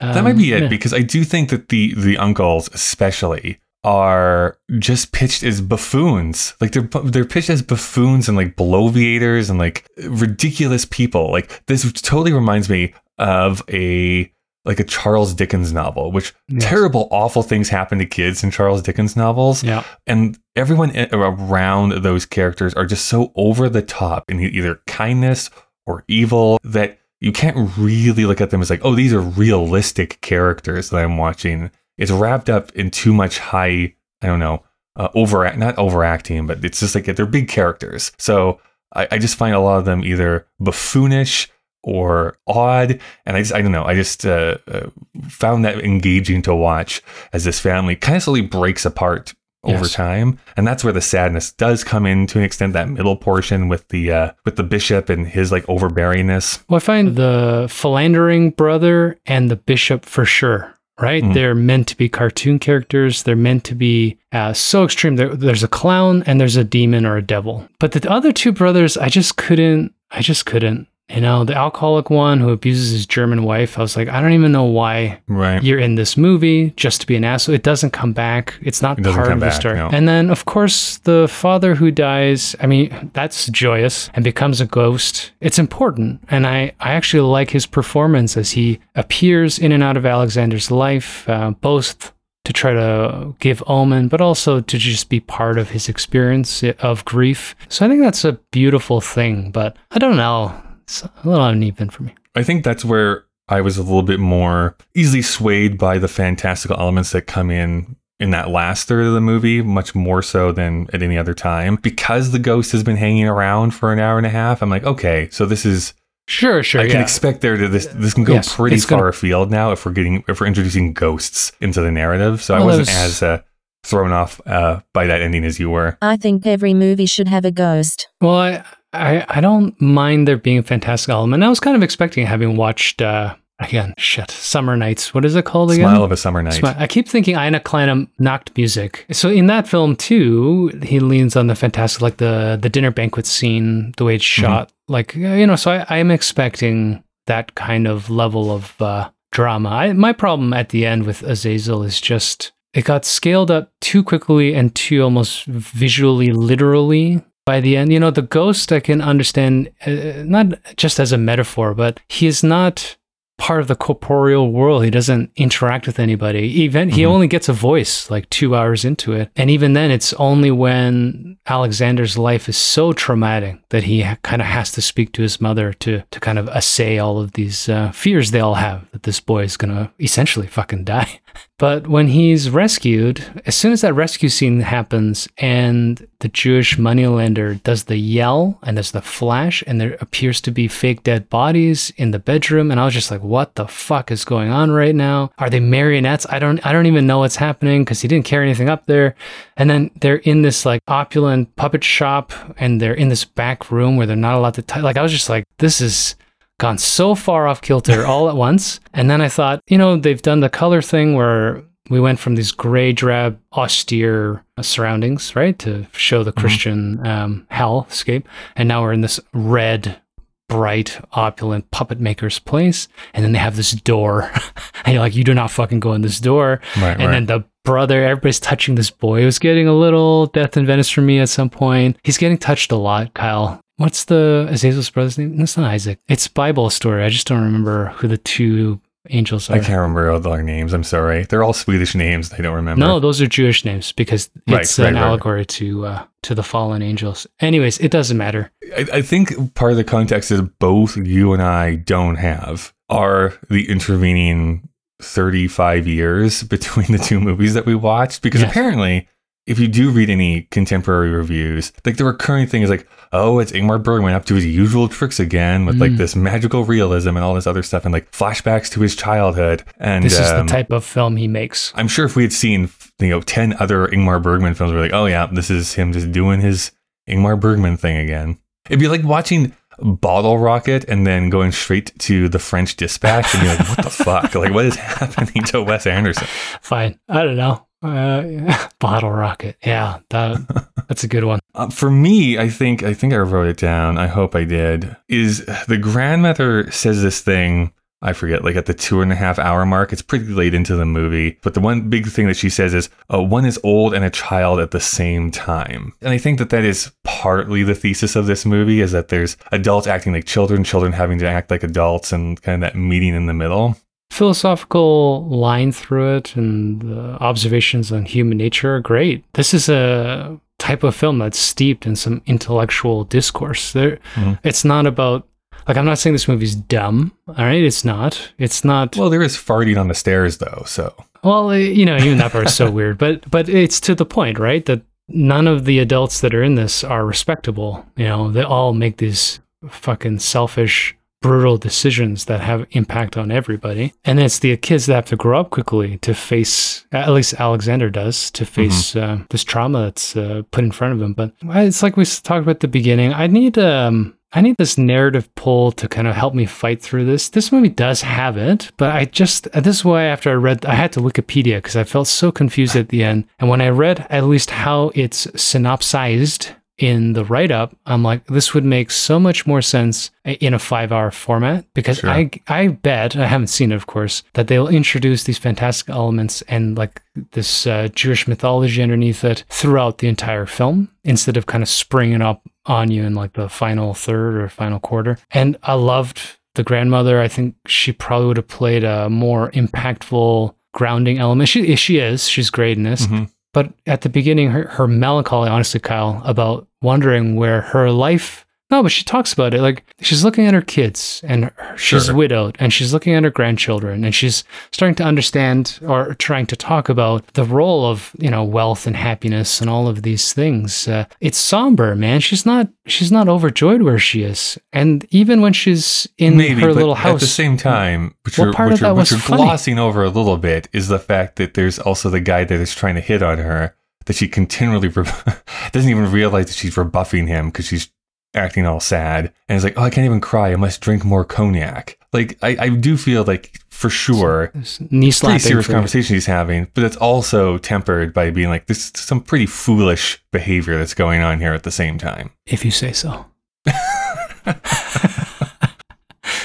That um, might be it yeah. because I do think that the the uncles especially are just pitched as buffoons. Like they're they're pitched as buffoons and like bloviators and like ridiculous people. Like this totally reminds me of a like a Charles Dickens novel, which Yes. terrible, awful things happen to kids in Charles Dickens novels. Yeah, and everyone around those characters are just so over the top in either kindness or evil that you can't really look at them as like, oh, these are realistic characters that I'm watching. It's wrapped up in too much high, I don't know, uh, overact, not overacting, but it's just like they're big characters. So I, I just find a lot of them either buffoonish or odd, and I just I don't know. I just uh, uh, found that engaging to watch as this family kind of slowly breaks apart over Yes. time, and that's where the sadness does come in to an extent. That middle portion with the uh, with the bishop and his like overbearingness. Well, I find the philandering brother and the bishop for sure. Right? Mhm. They're meant to be cartoon characters. They're meant to be uh, so extreme. There, there's a clown and there's a demon or a devil. But the other two brothers, I just couldn't. I just couldn't. You know, the alcoholic one who abuses his German wife. I was like, I don't even know why Right. you're in this movie just to be an asshole. It doesn't come back. It's not It part of the back, story. no. And then, of course, the father who dies. I mean, that's joyous and becomes a ghost. It's important, and I I actually like his performance as he appears in and out of Alexander's life, uh, both to try to give omen, but also to just be part of his experience of grief. So I think that's a beautiful thing. But I don't know. It's a little uneven for me. I think that's where I was a little bit more easily swayed by the fantastical elements that come in in that last third of the movie, much more so than at any other time. Because the ghost has been hanging around for an hour and a half, I'm like, okay, so this is Sure, sure. I can yeah. expect there to this this can go Yes, pretty it's gonna- far afield now if we're getting if we're introducing ghosts into the narrative. So I wasn't there's- as uh, thrown off uh, by that ending as you were. I think every movie should have a ghost. Well, I, I I don't mind there being a fantastic element. I was kind of expecting having watched uh again, shit, Summer Nights. What is it called again? Smile of a summer night. Smi- I keep thinking Ina Kleinem knocked music. So in that film too, he leans on the fantastic, like the the dinner banquet scene, the way it's Mm-hmm. shot. Like you know, so I, I am expecting that kind of level of uh, drama. I, my problem at the end with Azazel is just it got scaled up too quickly and too almost visually literally by the end. You know, the ghost I can understand uh, not just as a metaphor, but he is not part of the corporeal world. He doesn't interact with anybody. Even he Mhm. only gets a voice like two hours into it, and even then, it's only when Alexander's life is so traumatic that he ha- kind of has to speak to his mother to to kind of assay all of these uh, fears they all have that this boy is gonna essentially fucking die. But when he's rescued, as soon as that rescue scene happens and the Jewish moneylender does the yell and there's the flash and there appears to be fake dead bodies in the bedroom and I was just like what the fuck is going on right now? Are they marionettes? I don't I don't even know what's happening cuz he didn't carry anything up there. And then they're in this like opulent puppet shop and they're in this back room where they're not allowed to t- like I was just like this is gone so far off kilter all at once. And then I thought, you know, they've done the color thing where we went from these gray, drab, austere uh, surroundings, right, to show the Christian um, hellscape. And now we're in this red, bright, opulent puppet maker's place. And then they have this door. and you're like, you do not fucking go in this door. Right, And right. then the brother, everybody's touching this boy. It was getting a little death in Venice for me at some point. He's getting touched a lot, Kyle. What's the Azazel's brother's name? That's not Isaac. It's Bible story. I just don't remember who the two angels are. I can't remember all their names. I'm sorry. They're all Swedish names. I don't remember. No, those are Jewish names because it's right, an right. allegory to uh, to the fallen angels. Anyways, it doesn't matter. I, I think part of the context is both you and I don't have are the intervening 35 years between the two movies that we watched. Because Yes. apparently, if you do read any contemporary reviews, like the recurring thing is like, oh, it's Ingmar Bergman up to his usual tricks again with like Mm. this magical realism and all this other stuff and like flashbacks to his childhood. And This is the um, type of film he makes. I'm sure if we had seen, you know, 10 other Ingmar Bergman films, we're like, oh, yeah, this is him just doing his Ingmar Bergman thing again. It'd be like watching Bottle Rocket and then going straight to the French Dispatch and be like, what the fuck? Like, what is happening to Wes Anderson? Fine. I don't know. Uh, Bottle Rocket. Yeah, that that's a good one. Uh, for me, I think I think I wrote it down. I hope I did. Is the grandmother says this thing? I forget, like at the two and a half hour mark. It's pretty late into the movie, but the one big thing that she says is, uh, "One is old and a child at the same time." And I think that that is partly the thesis of this movie: is that there's adults acting like children, children having to act like adults, and kind of that meeting in the middle. Philosophical line through it and the observations on human nature are great. This is a type of film that's steeped in some intellectual discourse. There, Mhm. it's not about like I'm not saying this movie's dumb. All right, it's not. It's not. Well, there is farting on the stairs, though. So Well, uh, you know, even that part's so weird, but but it's to the point, right? That none of the adults that are in this are respectable. You know, they all make these fucking selfish, brutal decisions that have impact on everybody. And it's the kids that have to grow up quickly to face, at least Alexander does, to face uh, this trauma that's uh, put in front of him. But it's like we talked about at the beginning. I need um, I need this narrative pull to kind of help me fight through this. This movie does have it, but I just, this is why after I read, I had to Wikipedia because I felt so confused at the end. And when I read at least how it's synopsized in the write up, I'm like, this would make so much more sense in a five hour format because Sure. I, I bet, I haven't seen it, of course, that they'll introduce these fantastic elements and like this uh, Jewish mythology underneath it throughout the entire film instead of kind of springing up on you in like the final third or final quarter. And I loved the grandmother. I think she probably would have played a more impactful grounding element. She, she is, she's great in this. Mhm. But at the beginning, her, her melancholy, honestly, Kyle, about wondering where her life. No, but she talks about it. Like she's looking at her kids and her- she's Sure. widowed and she's looking at her grandchildren and she's starting to understand or trying to talk about the role of, you know, wealth and happiness and all of these things. Uh, it's somber, man. She's not, she's not overjoyed where she is. And even when she's in Maybe, her little house. at the same time, which What you're, part which of that which was you're glossing over a little bit is the fact that there's also the guy that is trying to hit on her that she continually re- doesn't even realize that she's rebuffing him because she's acting all sad and it's like, oh, I can't even cry. I must drink more cognac. Like I, I do feel like for sure knee pretty serious for you. conversation he's having, but it's also tempered by being like this is some pretty foolish behavior that's going on here at the same time. If you say so.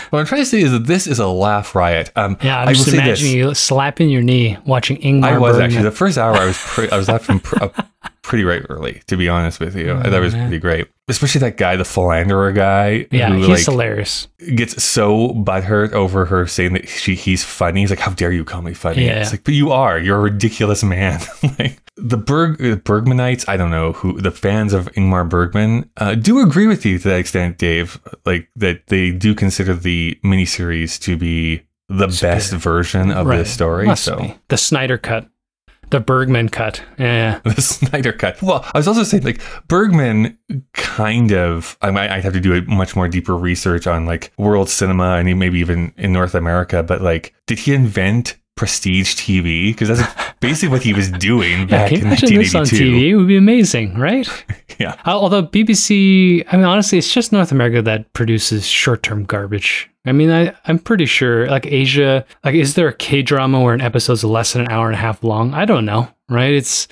What I'm trying to say is that this is a laugh riot. Um, Yeah, I'm I just imagining you slapping your knee watching Ingmar I was Bergman. actually the first hour. I was pre- I was laughing pr- pretty regularly, to be honest with you. Thought it was Oh, pretty great, especially that guy, the philanderer guy, yeah, who he's like hilarious. gets so butthurt over her saying that she he's funny. He's like, "How dare you call me funny?" Yeah. It's like, but you are. You're a ridiculous man. like the Berg Bergmanites. I don't know who the fans of Ingmar Bergman uh, do agree with you to that extent, Dave. Like that they do consider the miniseries to be the best version of this story. Must so. be. the Snyder cut, the Bergman cut. Yeah, the Snyder Cut. Well, I was also saying like Bergman kind of. I might I'd have to do a much more deeper research on like world cinema and maybe even in North America. But like, did he invent prestige TV? Because that's basically what he was doing yeah. back Can in you imagine this on TV? It would be amazing, right? Yeah. Al- Although BBC, I mean, honestly, it's just North America that produces short-term garbage. I mean, I, I'm pretty sure, like Asia, like, is there a K drama where an episode's less than an hour and a half long? I don't know, right? It's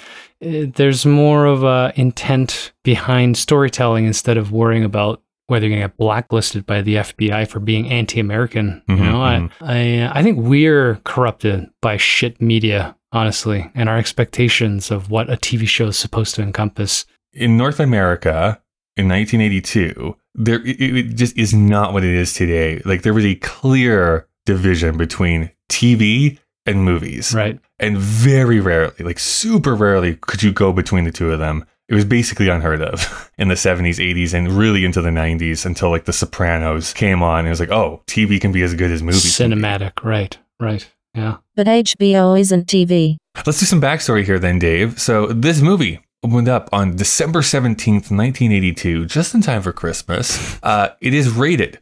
uh, there's more of a intent behind storytelling instead of worrying about whether you're going to get blacklisted by the FBI for being anti-American. Mhm, you know, mhm. I, I I think we're corrupted by shit media, honestly, and our expectations of what a TV show is supposed to encompass. in North America in 1982, there it, it just is not what it is today. Like there was a clear division between TV and movies. Right. And very rarely, like super rarely, could you go between the two of them. It was basically unheard of in the 70s, 80s, and really into the 90s until like The Sopranos came on. It was like, oh, TV can be as good as movies. Cinematic. Right. Right. Yeah. But HBO isn't TV. Let's do some backstory here then, Dave. So this movie opened up on December 17th, 1982, just in time for Christmas. Uh, it is rated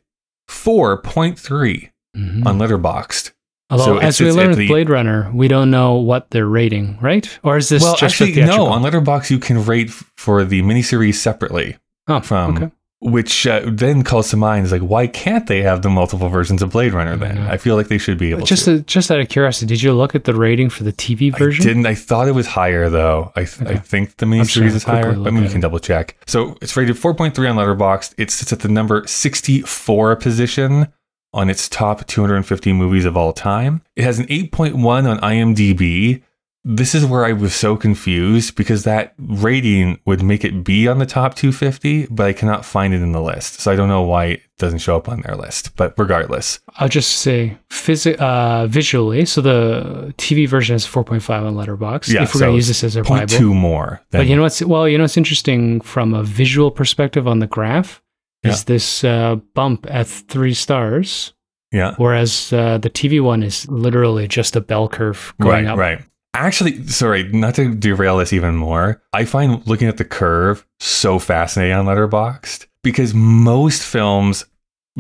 4.3 Mhm. on Letterboxd. Although, so as we learned at with the- Blade Runner, we don't know what they're rating, right? Or is this well, just actually, a theatrical? no. On Letterboxd, you can rate for the miniseries separately. oh, from okay. Which uh, then calls to mind is like why can't they have the multiple versions of Blade Runner then? I feel like they should be able Just to. just out of curiosity, did you look at the rating for the TV I version? didn't. I thought it was higher though. I, th- I think the I'm miniseries sure. is higher, but look maybe we can it. double check. So it's rated 4.3 on Letterboxd. It sits at the number 64 position on its top 250 movies of all time. It has an 8.1 on IMDb. This is where I was so confused because that rating would make it be on the top 250, but I cannot find it in the list. So I don't know why it doesn't show up on their list. But regardless, I'll just say physi- uh, visually. So the TV version is 4.5 on Letterboxd. Yeah, if we're so going to use this as a Bible. two more. But you know what's well, you know what's interesting from a visual perspective on the graph is this uh, bump at three stars, yeah, whereas uh, the TV one is literally just a bell curve going right, up. right. Actually, sorry, not to derail this even more. I find looking at the curve so fascinating on Letterboxd because most films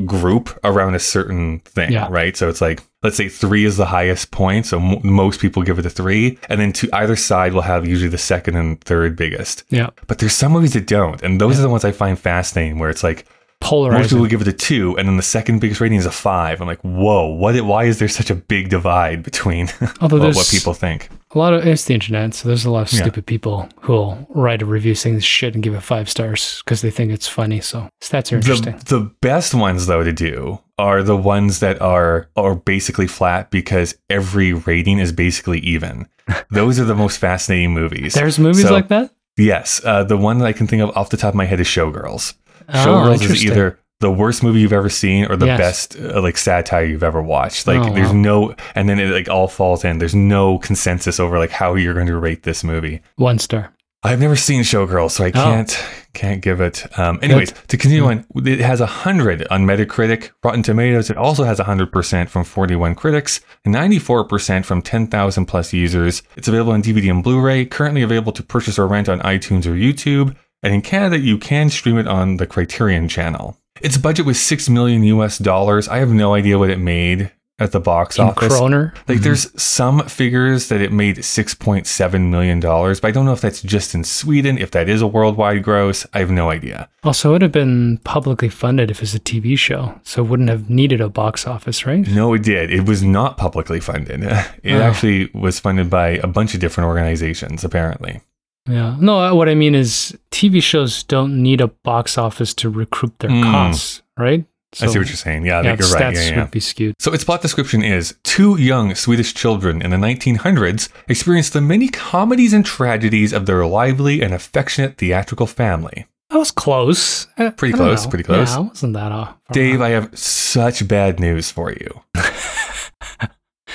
group around a certain thing, Yeah. right? So it's like, let's say three is the highest point. So m- most people give it a three. And then to either side will have usually the second and third biggest. Yeah. But there's some movies that don't. And those are the ones I find fascinating where it's like, polarized most people give it a two, and then the second biggest rating is a five. I'm like, whoa, what? Why is there such a big divide between Although what people think? A lot of it's the internet, so there's a lot of Yeah. stupid people who'll write a review saying this shit and give it five stars because they think it's funny. So stats are interesting. The, the best ones though to do are the ones that are are basically flat because every rating is basically even. Those are the most fascinating movies. There's movies So, like that. Yes, uh, the one that I can think of off the top of my head is Showgirls. Oh, Showgirls is either the worst movie you've ever seen or the Yes. best uh, like satire you've ever watched. Like Oh, there's wow. no and then it like all falls in. There's no consensus over like how you're going to rate this movie. one star. I've never seen Showgirls, so I Oh. can't can't give it. Um, anyways, to continue on, it has a hundred on Metacritic, Rotten Tomatoes. It also has hundred percent from forty-one critics, and ninety-four percent from ten thousand plus users. It's available on DVD and Blu-ray. Currently available to purchase or rent on iTunes or YouTube. And in Canada, you can stream it on the Criterion Channel. Its budget was six million US dollars. I have no idea what it made at the box In office. Kroner. Like mm-hmm. there's some figures that it made $6.7 million, but I don't know if that's just in Sweden, if that is a worldwide gross. I have no idea. Also, it would have been publicly funded if it's a TV show, so it wouldn't have needed a box office, right? No, it did. It was not publicly funded. It Oh. actually was funded by a bunch of different organizations, apparently. Yeah. No, uh, what I mean is TV shows don't need a box office to recoup their Mm. costs, right? I see what you're saying. Yeah, I yeah, you're right. Yeah, yeah. would be skewed. So its plot description is two young Swedish children in the 1900s experience the many comedies and tragedies of their lively and affectionate theatrical family. That was close. Pretty I close, know. pretty close. Yeah, it wasn't that off. Dave, I have such bad news for you.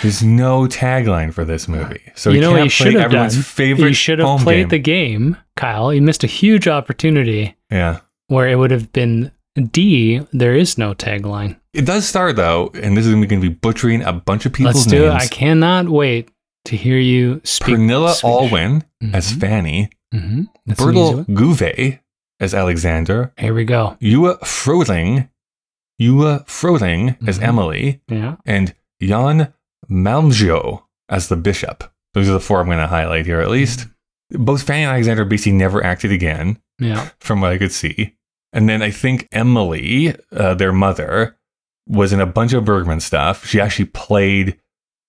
There's no tagline for this movie, so you we know you should have everyone's done? favorite you should have played game. the game, Kyle. He missed a huge opportunity Yeah, where it would have been D. There is no tagline. it does start though, and this is going to be butchering a bunch of people's Let's do it. names. I cannot wait to hear you speak. Pernilla Swedish. Allwin as Mhm. Fanny. That's an easy Bertil one. Guve as Alexander, Here we go. Ewa Fröling, Ewa Fröling as Mhm. Emily, Yeah. and Jan Malmsjö as the bishop. Those are the four I'm going to highlight here at least. Both Fanny and Alexander basically never acted again. Yeah. from what I could see. And then I think Emily, uh, their mother, was in a bunch of Bergman stuff. She actually played,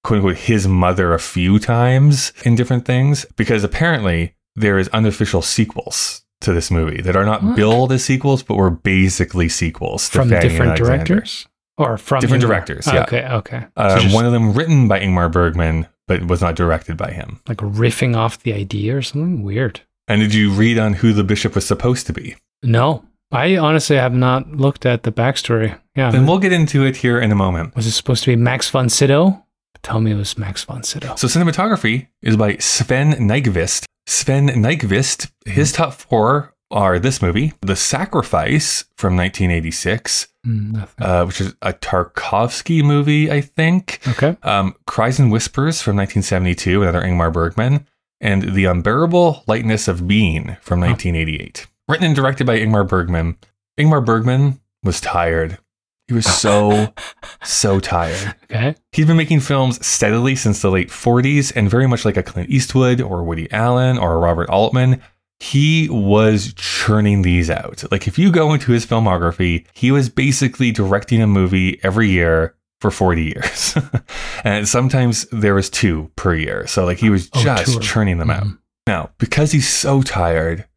quote unquote, his mother a few times in different things because apparently there is unofficial sequels to this movie that are not What? billed as sequels, but were basically sequels to From different directors? Or from Different Ingmar? directors, yeah. Okay. Okay. So Uh, just one of them written by Ingmar Bergman, but was not directed by him. like riffing off the idea or something weird. And did you read on who the bishop was supposed to be? No, I honestly have not looked at the backstory. Yeah. Then we'll get into it here in a moment. was it supposed to be Max von Sydow? Tell me it was Max von Sydow. So cinematography is by Sven Nykvist. Sven Nykvist, his top four are this movie, The Sacrifice from 1986, Mm, uh, which is a Tarkovsky movie, I think. okay. Um, Cries and Whispers from 1972, another Ingmar Bergman, and The Unbearable Lightness of Being from 1988. Written and directed by Ingmar Bergman. Ingmar Bergman was tired. He was so, so tired. Okay. He's been making films steadily since the late 40s, and very much like a Clint Eastwood or Woody Allen or a Robert Altman, he was churning these out. Like, if you go into his filmography, he was basically directing a movie every year for 40 years. and sometimes there was two per year. So, like, he was Oh, just churning them out. Mhm. Now, because he's so tired,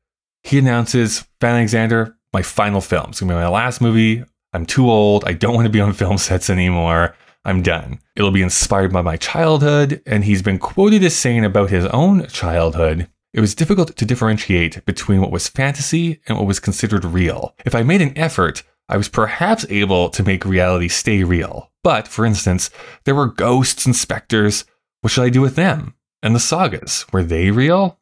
he announces Fanny Alexander, my final film. It's gonna be my last movie. I'm too old. I don't want to be on film sets anymore. I'm done. It'll be inspired by my childhood. And he's been quoted as saying about his own childhood it was difficult to differentiate between what was fantasy and what was considered real. If I made an effort, I was perhaps able to make reality stay real. But, for instance, there were ghosts and specters. What should I do with them? And the sagas, were they real?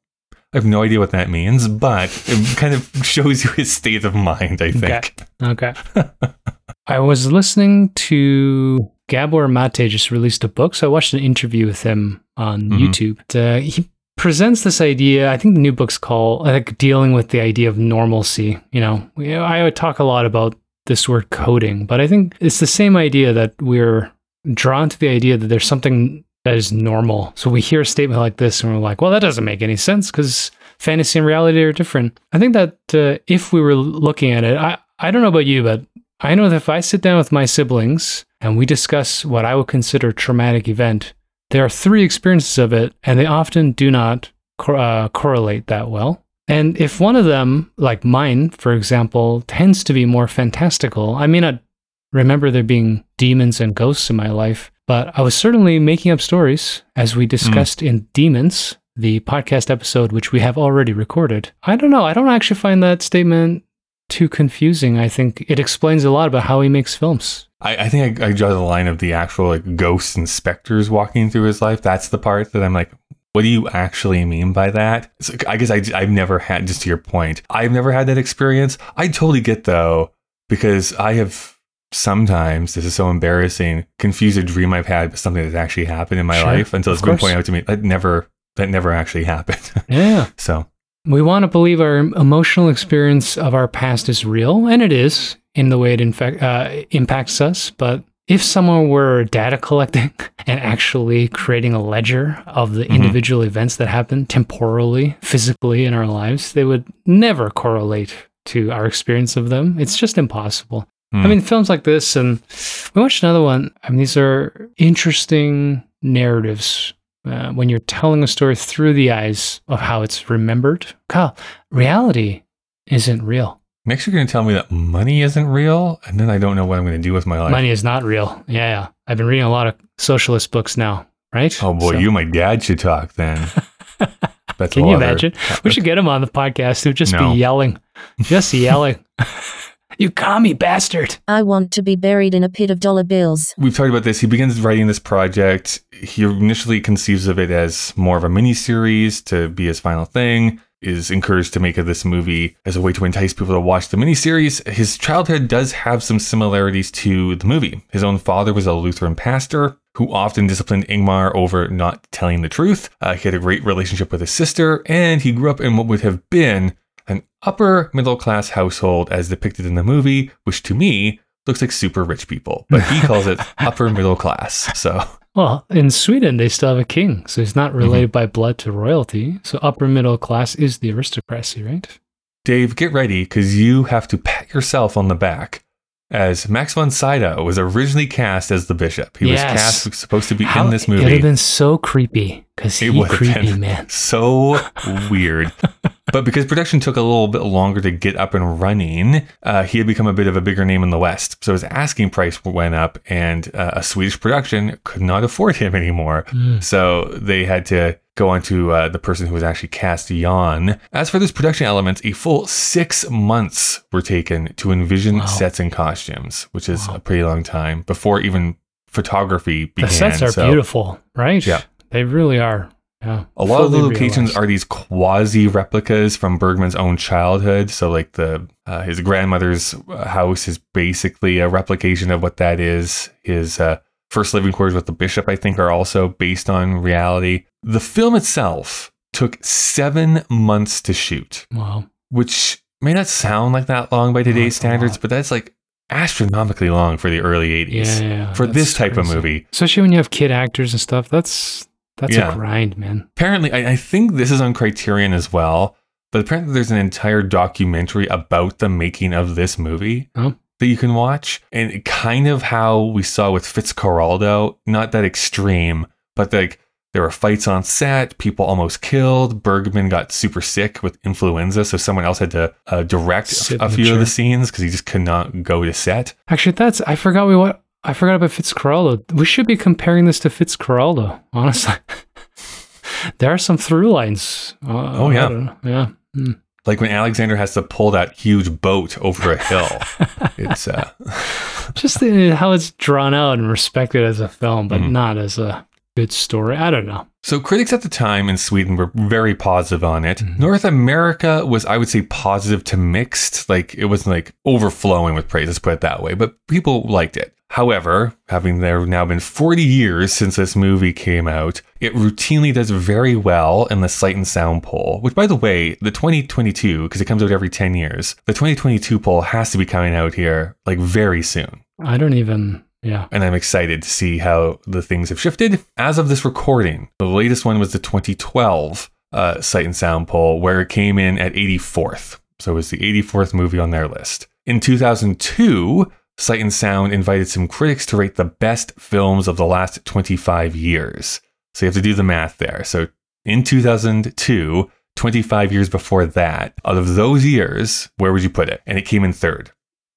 I have no idea what that means, but it kind of shows you his state of mind, I think. Okay. okay. I was listening to Gabor Mate just released a book, so I watched an interview with him on Mhm. YouTube. Uh, he presents this idea. I think the new book's called like dealing with the idea of normalcy. You know, I would talk a lot about this word coding, but I think it's the same idea that we're drawn to the idea that there's something that is normal. So we hear a statement like this and we're like, well, that doesn't make any sense because fantasy and reality are different. I think that uh, if we were looking at it, I, I don't know about you, but I know that if I sit down with my siblings and we discuss what I would consider a traumatic event, there are three experiences of it, and they often do not uh, correlate that well. And if one of them, like mine, for example, tends to be more fantastical, I may not remember there being demons and ghosts in my life, but I was certainly making up stories, as we discussed in Demons, the podcast episode, which we have already recorded. I don't know. I don't actually find that statement too confusing. I think it explains a lot about how he makes films. I, I think I, I draw the line of the actual like ghosts and specters walking through his life. That's the part that I'm like, what do you actually mean by that? So I guess I, I've never had, just to your point, I've never had that experience. I totally get though, because I have sometimes, this is so embarrassing, confused a dream I've had with something that's actually happened in my Sure, life until it's been pointed out to me. That never, that never actually happened. Yeah. so We want to believe our emotional experience of our past is real, and it is in the way it infect, uh, impacts us. But if someone were data collecting and actually creating a ledger of the Mhm. individual events that happen temporally, physically in our lives, they would never correlate to our experience of them. It's just impossible. I Hmm. mean, films like this, and we watched another one. I mean, these are interesting narratives uh, when you're telling a story through the eyes of how it's remembered. Kyle, reality isn't real. next you're going to tell me that money isn't real. And then I don't know what I'm going to do with my life. Money is not real. Yeah, yeah. I've been reading a lot of socialist books now, right? Oh boy, So- you and my dad should talk then. That's Can you imagine? We should get him on the podcast. He'd just No. be yelling, just yelling. you commie bastard. I want to be buried in a pit of dollar bills. We've talked about this. He begins writing this project. He initially conceives of it as more of a mini series to be his final thing. Is encouraged to make this movie as a way to entice people to watch the miniseries. His childhood does have some similarities to the movie. His own father was a Lutheran pastor who often disciplined Ingmar over not telling the truth. Uh, he had a great relationship with his sister, and he grew up in what would have been an upper middle class household as depicted in the movie, which to me looks like super rich people, but he calls it upper middle class. So Well, in Sweden, they still have a king, so he's not related mm-hmm. by blood to royalty. So upper middle class is the aristocracy, right? Dave, get ready because you have to pat yourself on the back. As Max von Sydow was originally cast as the bishop. He Yes. was cast was supposed to be How- in this movie. It would have been so creepy because he It would have creepy, been man. so weird. but because production took a little bit longer to get up and running, uh, he had become a bit of a bigger name in the West. So his asking price went up, and uh, a Swedish production could not afford him anymore. Mm. So they had to go on to uh, the person who was actually cast Jan. As for this production elements, a full six months were taken to envision Wow. sets and costumes, which is Wow. a pretty long time before even photography began. The sets are So- beautiful, right? Yeah. They really are. Yeah. A lot of the locations realized. are these quasi replicas from Bergman's own childhood. So, like the uh, his grandmother's uh, house is basically a replication of what that is. His uh, first living quarters with the bishop, I think, are also based on reality. The film itself took seven months to shoot, Wow. which may not sound like that long by today's a standards, but that's like astronomically long for the early Yeah, 80s yeah. for this type of movie. Especially when you have kid actors and stuff. That's that's Yeah. a grind, man. apparently I, I think this is on criterion as well but apparently there's an entire documentary about the making of this movie Oh. that you can watch and kind of how we saw with fitzcarraldo not that extreme but like there were fights on set people almost killed bergman got super sick with influenza so someone else had to uh, direct Sit a few of the scenes because he just could not go to set Actually, that's I forgot we what I forgot about Fitzcarraldo. We should be comparing this to Fitzcarraldo, honestly. there are some through lines. Uh, Oh, yeah. yeah. Hmm. like when alexander has to pull that huge boat over a hill it's uh Just the, how it's drawn out and respected as a film, but Mhm. not as a good story. I don't know. So critics at the time in Sweden were very positive on it. Mhm. North America was, I would say, positive to mixed. Like it wasn't like overflowing with praise. Let's put it that way. But people liked it. However, having there now been 40 years since this movie came out, it routinely does very well in the Sight and Sound poll, which by the way, the 2022, because it comes out every 10 years, the 2022 poll has to be coming out here like very soon. I don't even. Yeah. And I'm excited to see how the things have shifted. As of this recording, the latest one was the 2012 uh, Sight and Sound poll, where it came in at 84th. So it was the 84th movie on their list. In 2002, Sight and Sound invited some critics to rate the best films of the last 25 years. So you have to do the math there. So in 2002, 25 years before that, out of those years, where would you put it? And it came in third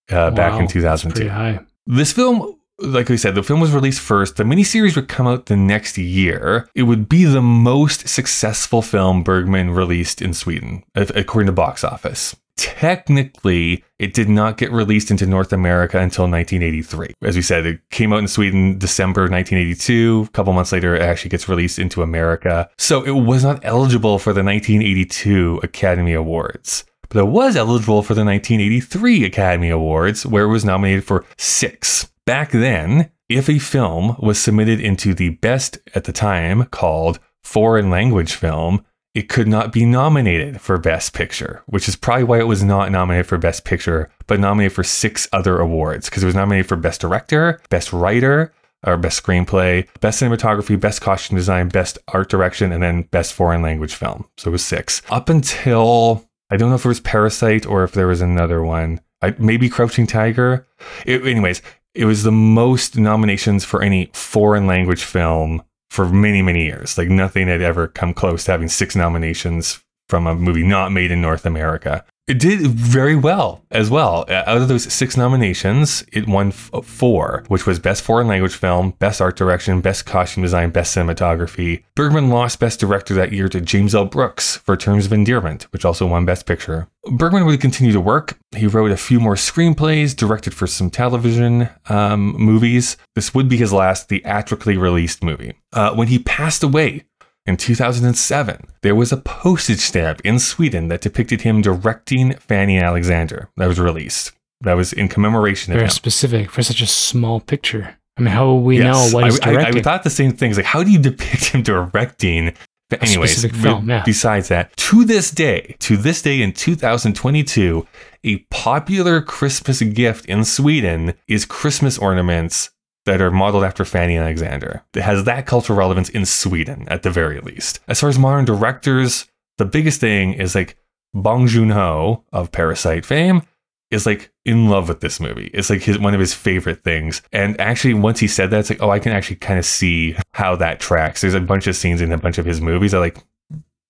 uh, back Wow, in that's 2002. Pretty high. This film, like we said, the film was released first. The miniseries would come out the next year. It would be the most successful film Bergman released in Sweden, according to box office. Technically, it did not get released into North America until 1983. As we said, it came out in Sweden December 1982. A couple months later, it actually gets released into America. So it was not eligible for the 1982 Academy Awards but it was eligible for the 1983 Academy Awards, where it was nominated for six. Back then, if a film was submitted into the best at the time called foreign language film, it could not be nominated for Best Picture, which is probably why it was not nominated for Best Picture, but nominated for six other awards because it was nominated for Best Director, Best Writer, or Best Screenplay, Best Cinematography, Best Costume Design, Best Art Direction, and then Best Foreign Language Film. So it was six. Up until, I don't know if it was Parasite or if there was another one. I, maybe Crouching Tiger. It, anyways, it was the most nominations for any foreign language film for many, many years. Like nothing had ever come close to having six nominations from a movie not made in North America. It did very well as well. Uh, Out of those six nominations, it won f- four, which was Best Foreign Language Film, Best Art Direction, Best Costume Design, Best Cinematography. Bergman lost Best Director that year to James L. Brooks for Terms of Endearment, which also won Best Picture. Bergman would continue to work. He wrote a few more screenplays, directed for some television um, movies. This would be his last theatrically released movie. Uh, when he passed away, in 2007, there was a postage stamp in Sweden that depicted him directing Fanny and Alexander that was released. That was in commemoration of Very specific for such a small picture. I mean, how will we Yes. know what he's I, I- directing? I, thought the same things. Like, how do you depict him directing? But anyways, specific film, yeah. besides that, to this day, to this day in 2022, a popular Christmas gift in Sweden is Christmas ornaments that are modeled after Fanny and Alexander. It has that cultural relevance in Sweden, at the very least. As far as modern directors, the biggest thing is like Bong Joon Ho of Parasite fame is like in love with this movie. It's like his one of his favorite things. And actually, once he said that, it's like, oh, I can actually kind of see how that tracks. There's a bunch of scenes in a bunch of his movies that like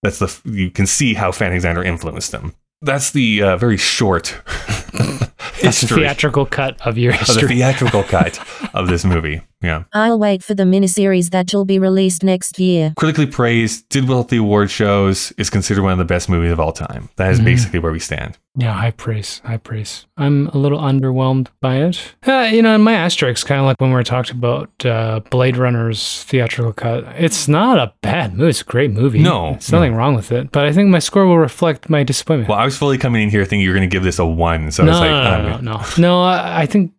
that's the you can see how Fanny Alexander influenced him. That's the uh, very short That's the theatrical cut of your of the history. theatrical cut of this movie. Yeah. I'll wait for the miniseries that'll be released next year. Critically praised, did well at the award shows, is considered one of the best movies of all time. That is Mhm. basically where we stand. Yeah, high praise, high praise. I'm a little underwhelmed by it. Uh, you know, and my asterisk, kind of like when we were talking about uh, Blade Runner's theatrical cut. It's not a bad movie. It's a great movie. No, There's nothing wrong with it. But I think my score will reflect my disappointment. Well, I was fully coming in here thinking you were going to give this a one. So I was like, no, um, no, no, no, no. I, I think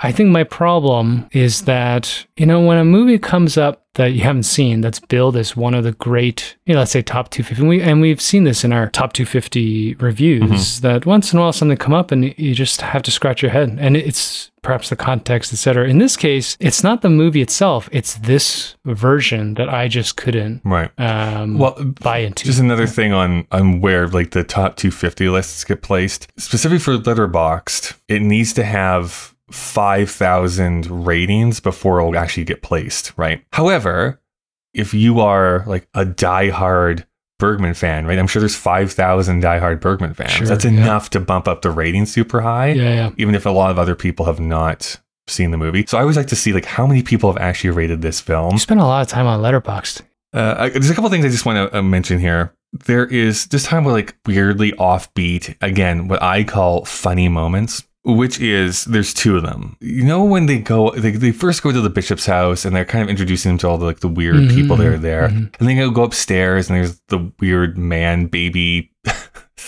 I think my problem is that you know when a movie comes up that you haven't seen that's billed as one of the great, you know, let's say top 250, and, we, and we've seen this in our top 250 reviews Mm-hmm. that once in a while something come up and you just have to scratch your head, and it's perhaps the context, etc. In this case, it's not the movie itself; it's this version that I just couldn't Right. um, Well, buy into. Just another thing on on where like the top 250 lists get placed. Specifically for Letterboxd, it needs to have 5,000 ratings before it'll actually get placed, right? However, if you are like a diehard Bergman fan, right? I'm sure there's 5,000 diehard Bergman fans. Sure, That's yeah. enough to bump up the rating super high, yeah, yeah. even if a lot of other people have not seen the movie. So I always like to see like how many people have actually rated this film. You spent a lot of time on Letterboxd. Uh, I- there's a couple things I just want to uh, mention here. There is this time with like weirdly offbeat, again, what I call funny moments, which is there's two of them. You know, when they go, they, they first go to the bishop's house and they're kind of introducing them to all the like the weird Mhm, people that are there. mhm. And then they go upstairs and there's the weird man baby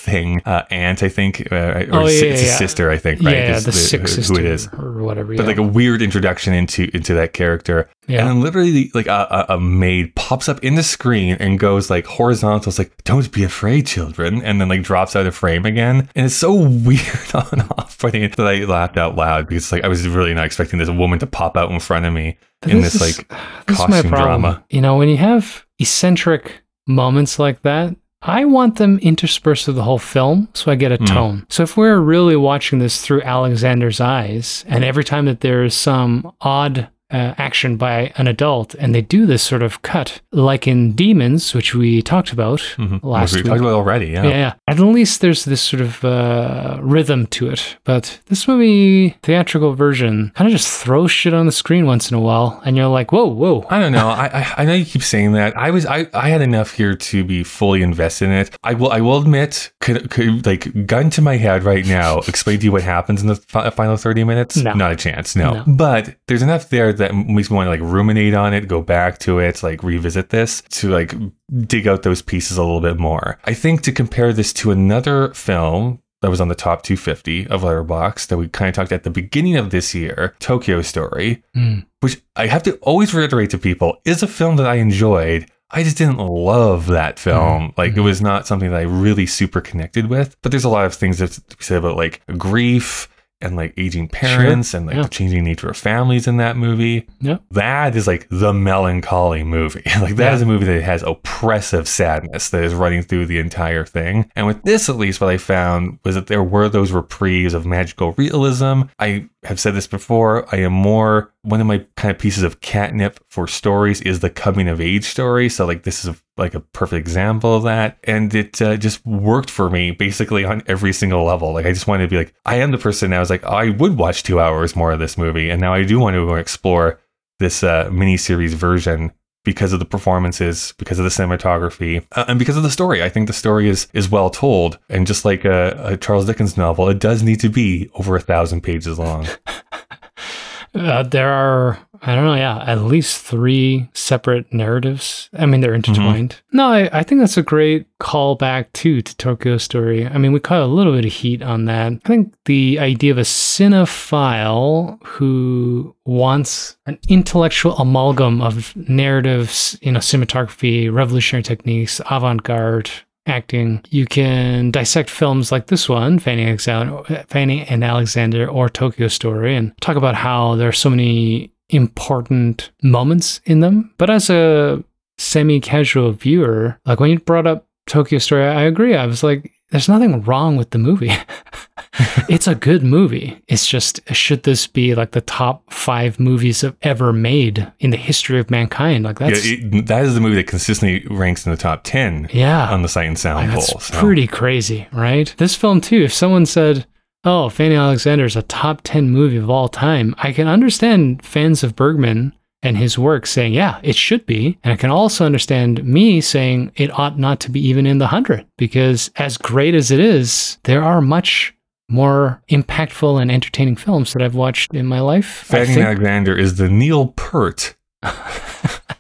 thing, uh, aunt, I think, uh, or Oh, yeah, it's a yeah. sister, I think, right? Yeah, the, sick who- sister who it is. or whatever. But yeah. like a weird introduction into into that character, Yeah. and then literally like a, a, a maid pops up in the screen and goes like horizontal, it's like "Don't be afraid, children," and then like drops out of frame again, and it's so weird on off putting it that I laughed out loud because like I was really not expecting this woman to pop out in front of me in this, is- like this is costume drama. You know, when you have eccentric moments like that, I want them interspersed through the whole film so I get a Mm. tone. So if we're really watching this through Alexander's eyes, and every time that there is some odd uh, action by an adult, and they do this sort of cut, like in Demons, which we talked about Mhm. last we week. talked about already, yeah. Yeah, yeah. At least there's this sort of uh, rhythm to it. But this movie, theatrical version, kind of just throws shit on the screen once in a while, and you're like, whoa, whoa. I don't know. I, I I know you keep saying that. I was I, I had enough here to be fully invested in it. I will I will admit, could, could like gun to my head right now, explain to you what happens in the fi- final thirty minutes. No. Not a chance. No. No. But there's enough there that makes me want to like ruminate on it, go back to it, like revisit this to like dig out those pieces a little bit more. I think to compare this to another film that was on the top 250 of Letterboxd that we kind of talked at the beginning of this year, Tokyo Story, Mm. which I have to always reiterate to people is a film that I enjoyed. I just didn't love that film. Like it was not something that I really super connected with. But there's a lot of things that to be said about like grief and like aging parents and like yeah. the changing nature of families in that movie. Yeah. That is like the melancholy movie. like that is Yeah. a movie that has oppressive sadness that is running through the entire thing. And with this, at least, what I found was that there were those reprieves of magical realism. I have said this before. I am more one of my kind of pieces of catnip for stories is the coming of age story. So like this is a, like a perfect example of that, and it uh, just worked for me basically on every single level. Like I just wanted to be like I am the person now. I was like I would watch two hours more of this movie, and now I do want to explore this uh, miniseries version because of the performances, because of the cinematography, uh, and because of the story. I think the story is is well told, and just like a, a Charles Dickens novel, it does need to be over a thousand pages long. Uh, there are, I don't know, yeah, at least three separate narratives. I mean, they're intertwined. No, I, I think that's a great callback too to Tokyo Story. I mean, we caught a little bit of heat on that. I think the idea of a cinephile who wants an intellectual amalgam of narratives, you know, cinematography, revolutionary techniques, avant-garde, acting. You can dissect films like this one, Fanny, Alexander, Fanny and Alexander, or Tokyo Story, and talk about how there are so many important moments in them. But as a semi-casual viewer, like when you brought up Tokyo Story, I agree. I was like, there's nothing wrong with the movie. it's a good movie. It's just, should this be like the top five movies of ever made in the history of mankind? Like that's, yeah, it, that is the movie that consistently ranks in the top ten yeah. on the Sight and Sound Like, poll. that's so. pretty crazy, right? This film too. If someone said, "Oh, Fanny Alexander is a top ten movie of all time," I can understand fans of Bergman and his work saying, "Yeah, it should be," and I can also understand me saying it ought not to be even in the hundred because, as great as it is, there are much more impactful and entertaining films that I've watched in my life. Think- Alexander is the Neil Peart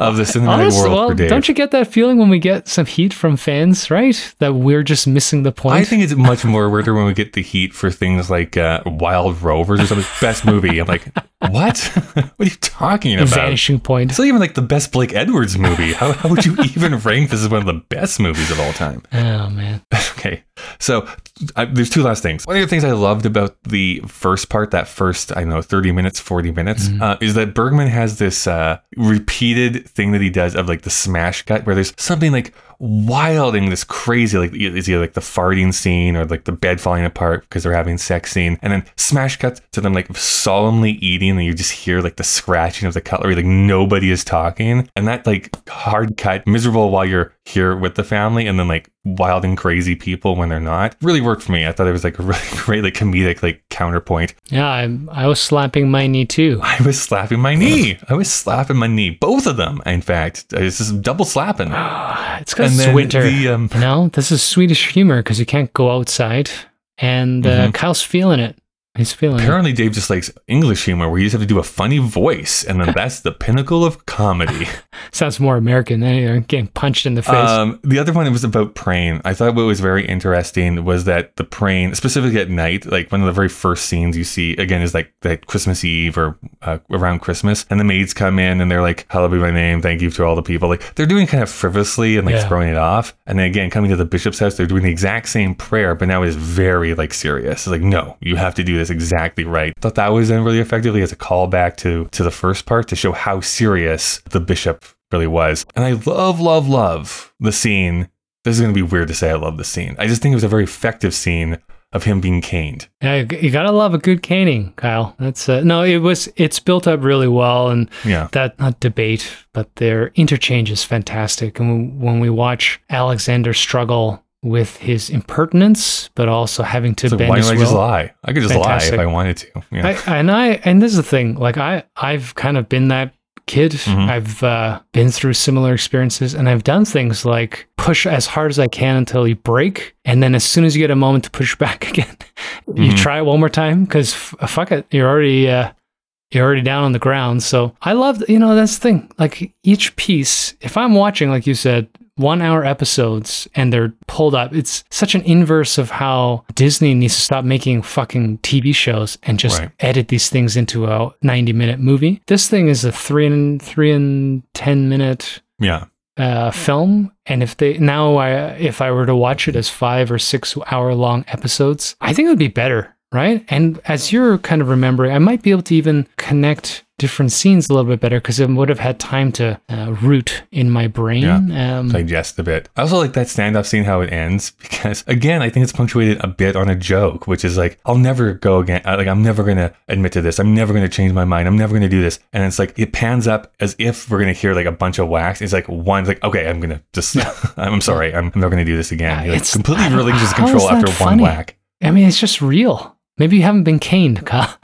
of the cinematic Honest- world well, don't you get that feeling when we get some heat from fans, right? That we're just missing the point. I think it's much more weirder when we get the heat for things like uh, Wild Rovers or something. Best movie. I'm like, what? what are you talking about? vanishing point. It's not even like the best Blake Edwards movie. How, how would you even rank this as one of the best movies of all time? Oh man. Okay, so I, there's two last things. One of the things I loved about the first part, that first, I don't know, 30 minutes, 40 minutes, Mm-hmm. uh, is that Bergman has this uh, repeated thing that he does of like the smash cut where there's something like wild and this crazy, like it's either like the farting scene or like the bed falling apart because they're having sex scene, and then smash cuts to them like solemnly eating, and you just hear like the scratching of the cutlery, like nobody is talking, and that like hard cut, miserable while you're here with the family, and then like wild and crazy people when they're not, really worked for me. I thought it was like a really great like comedic like counterpoint. Yeah, I, I was slapping my knee too. I was slapping my knee. I was slapping my knee, both of them. In fact, it's just double slapping. It's because it's winter. the, um, you know, this is Swedish humor because you can't go outside, and uh, Mhm. Kyle's feeling it. He's feeling. Apparently, Dave just likes English humor where you just have to do a funny voice, and then that's the pinnacle of comedy. Sounds more American than you're getting punched in the face. Um, the other one was about praying. I thought what was very interesting was that the praying, specifically at night, like one of the very first scenes you see again is like that Christmas Eve or uh, around Christmas, and the maids come in and they're like, "Hallowed be my name, thank you to all the people." Like they're doing kind of frivolously and like Yeah. throwing it off, and then again coming to the bishop's house, they're doing the exact same prayer, but now it's very like serious. It's like, no, you have to do this exactly right. thought that was done really effectively as a callback to to the first part to show how serious the bishop really was. And I love, love, love the scene. This is going to be weird to say I love the scene. I just think it was a very effective scene of him being caned. yeah, you- gotta love a good caning, Kyle. That's uh, no, it was it's built up really well, and Yeah. that not debate, but their interchange is fantastic. And when we watch Alexander struggle with his impertinence, but also having to like, bend why his don't I just will. lie? I could just lie if I wanted to. Yeah. I, and I and this is the thing like i i've kind of been that kid Mhm. i've uh, been through similar experiences and i've done things like push as hard as i can until you break and then as soon as you get a moment to push back again you Mhm. try it one more time because f- fuck it you're already uh, you're already down on the ground so i love you know that's the thing like each piece if i'm watching like you said one hour episodes and they're pulled up it's such an inverse of how disney needs to stop making fucking tv shows and just Right. edit these things into a 90 minute movie this thing is a three and three and 10 minute yeah. uh, film and if they now I, if i were to watch it as five or six hour long episodes i think it would be better right and as you're kind of remembering i might be able to even connect different scenes a little bit better because it would have had time to uh, root in my brain um, digest a bit. I also like that standoff scene how it ends because again, I think it's punctuated a bit on a joke, which is like, I'll never go again. Like I'm never gonna admit to this. I'm never gonna change my mind. I'm never gonna do this. And it's like it pans up as if we're gonna hear like a bunch of wax. It's like one, like okay, I'm gonna just. I'm sorry. I'm, I'm never gonna do this again. Uh, like it's- completely relinquishes control after one whack. i mean it's just real maybe you haven't been caned Kyle.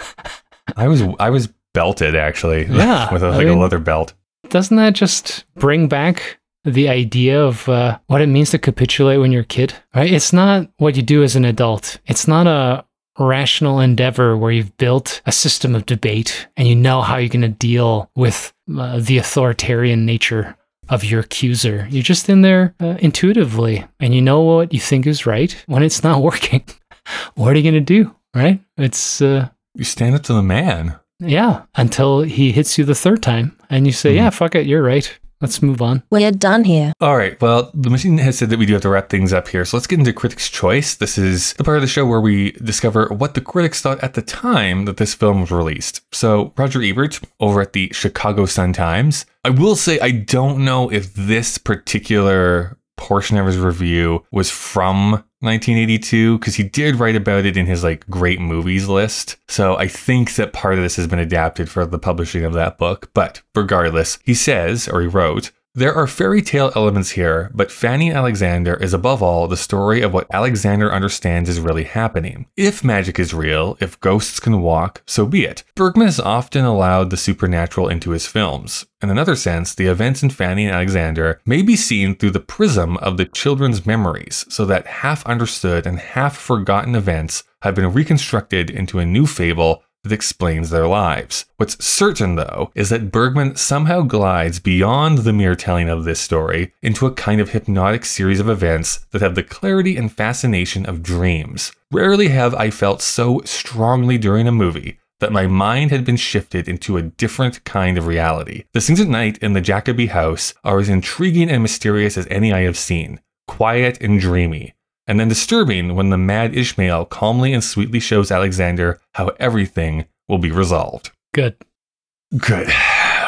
I was I was belted actually. Yeah, with a, I like mean- a leather belt. doesn't that just bring back the idea of uh, what it means to capitulate when you're a kid right it's not what you do as an adult it's not a rational endeavor where you've built a system of debate and you know how you're going to deal with uh, the authoritarian nature of your accuser you're just in there uh, intuitively and you know what you think is right when it's not working what are you going to do right it's uh, You stand up to the man. Yeah until he hits you the third time and you say Mhm. yeah fuck it you're right let's move on We're done here. All right. Well, the machine has said that we do have to wrap things up here. So let's get into Critics' Choice. This is the part of the show where we discover what the critics thought at the time that this film was released. So, Roger Ebert over at the Chicago Sun-Times. I will say, I don't know if this particular portion of his review was from 1982 because he did write about it in his like great movies list. So I think that part of this has been adapted for the publishing of that book. But regardless, he says, or he wrote, there are fairy tale elements here, but Fanny and Alexander is above all the story of what Alexander understands is really happening. If magic is real, if ghosts can walk, so be it. Bergman has often allowed the supernatural into his films. In another sense, the events in Fanny and Alexander may be seen through the prism of the children's memories, so that half understood and half forgotten events have been reconstructed into a new fable that explains their lives. What's certain, though, is that Bergman somehow glides beyond the mere telling of this story into a kind of hypnotic series of events that have the clarity and fascination of dreams. Rarely have I felt so strongly during a movie that my mind had been shifted into a different kind of reality. The scenes at night in the Jacobi house are as intriguing and mysterious as any I have seen, quiet and dreamy and then disturbing when the mad Ishmael calmly and sweetly shows Alexander how everything will be resolved. good Good.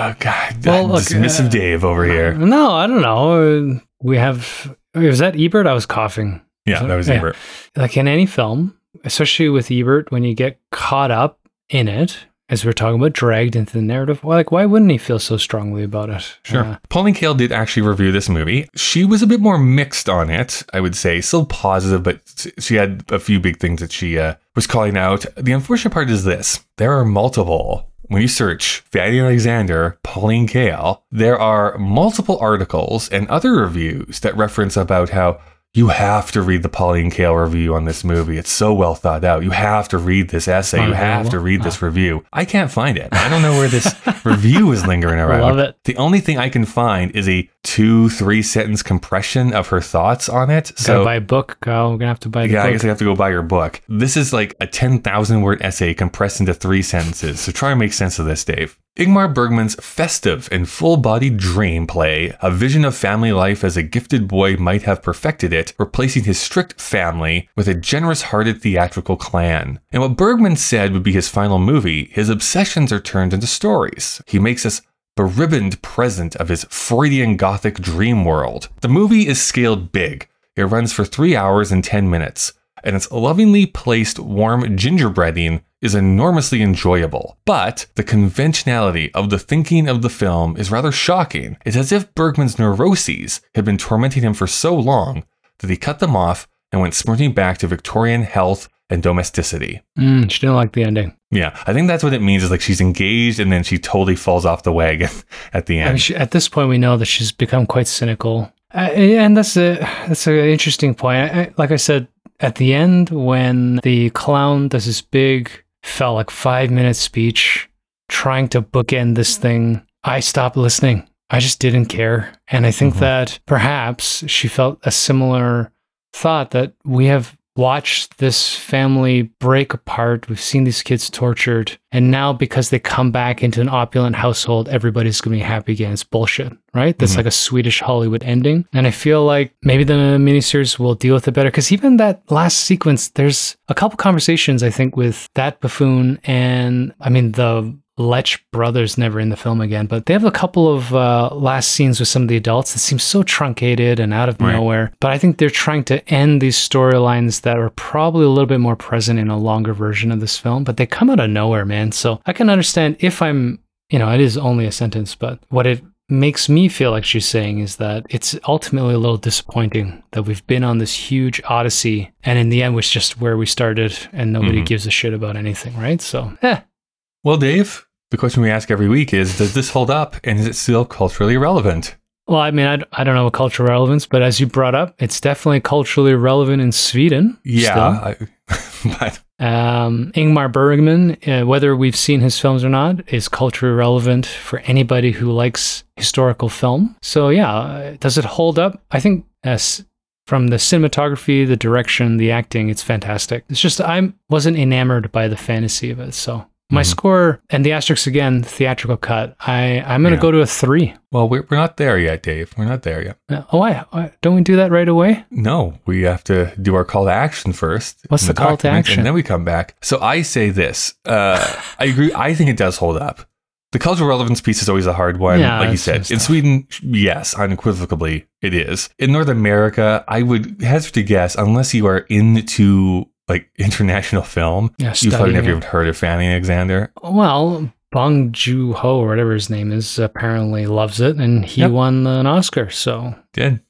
Oh, God. Well, look, Dismissive uh, Dave over here. no i don't know we have was that ebert i was coughing Yeah, that was Yeah. Ebert. like in any film especially with ebert when you get caught up in it as we're talking about dragged into the narrative like why wouldn't he feel so strongly about it Sure. Uh, Pauline Kael did actually review this movie. She was a bit more mixed on it, I would say. Still positive, but she had a few big things that she uh, was calling out. The unfortunate part is this there are multiple. When you search Fanny Alexander, Pauline Kael, there are multiple articles and other reviews that reference about how you have to read the Pauline Kael review on this movie. It's so well thought out. You have to read this essay. You have to read this review. I can't find it. I don't know where this review is lingering around. Love it. The only thing I can find is a two, three sentence compression of her thoughts on it. Gotta So buy a book, Kyle. We're gonna have to buy the yeah, I guess I have to go buy your book. This is like a 10,000 word essay compressed into three sentences. So try and make sense of this, Dave. Ingmar Bergman's festive and full bodied dream play, a vision of family life as a gifted boy might have perfected it, replacing his strict family with a generous hearted theatrical clan. And what Bergman said would be his final movie, his obsessions are turned into stories. He makes us beribboned present of his Freudian Gothic dream world. The movie is scaled big. It runs for three hours and 10 minutes, and its lovingly placed warm gingerbreading is enormously enjoyable. But the conventionality of the thinking of the film is rather shocking. It's as if Bergman's neuroses had been tormenting him for so long that he cut them off and went sprinting back to Victorian health and domesticity. Mm, she didn't like the ending. Yeah, I think that's what it means is like she's engaged and then she totally falls off the wagon at the I end. mean, she, at this point, we know that she's become quite cynical, uh, and that's a that's an interesting point. I, I, like I said, at the end, when the clown does this big, felt like five minute speech, trying to bookend this thing, I stopped listening. I just didn't care, and I think Mhm. that perhaps she felt a similar thought that we have watched this family break apart. We've seen these kids tortured. And now, because they come back into an opulent household, everybody's going to be happy again. It's bullshit, right? That's Mhm. like a Swedish Hollywood ending. And I feel like maybe the miniseries will deal with it better. Because even that last sequence, there's a couple conversations, I think, with that buffoon and, I mean, the Lech brothers never in the film again, but they have a couple of uh, last scenes with some of the adults that seem so truncated and out of Right. nowhere. But I think they're trying to end these storylines that are probably a little bit more present in a longer version of this film, but they come out of nowhere, man. So I can understand if I'm, you know, it is only a sentence, but what it makes me feel like she's saying is that it's ultimately a little disappointing that we've been on this huge odyssey and in the end was just where we started and nobody Mhm. gives a shit about anything, right? So, eh, Well, Dave, the question we ask every week is Does this hold up and is it still culturally relevant? Well, I mean, I, I don't know what cultural relevance, but as you brought up, it's definitely culturally relevant in Sweden. Yeah. I, but. Um, Ingmar Bergman, uh, whether we've seen his films or not, is culturally relevant for anybody who likes historical film. So, yeah, uh, does it hold up? I think as from the cinematography, the direction, the acting, it's fantastic. It's just I wasn't enamored by the fantasy of it. So, my Mhm. score and the asterisk again, theatrical cut. I I'm gonna Yeah. go to a three. well, we're, we're not there yet, Dave. We're not there yet. Uh, Oh, why? Don't we do that right away? No, we have to do our call to action first. What's in the call to action? And then we come back. So I say this. Uh, I agree. I think it does hold up. The cultural relevance piece is always a hard one. Yeah, like you said, in. Sweden, yes, unequivocally, it is. In North America, I would hazard to guess, unless you are into like international film, Yeah, you've probably never it. even heard of Fanny Alexander. Well, Bong Joon Ho or whatever his name is apparently loves it, and he Yep. won an Oscar. So Did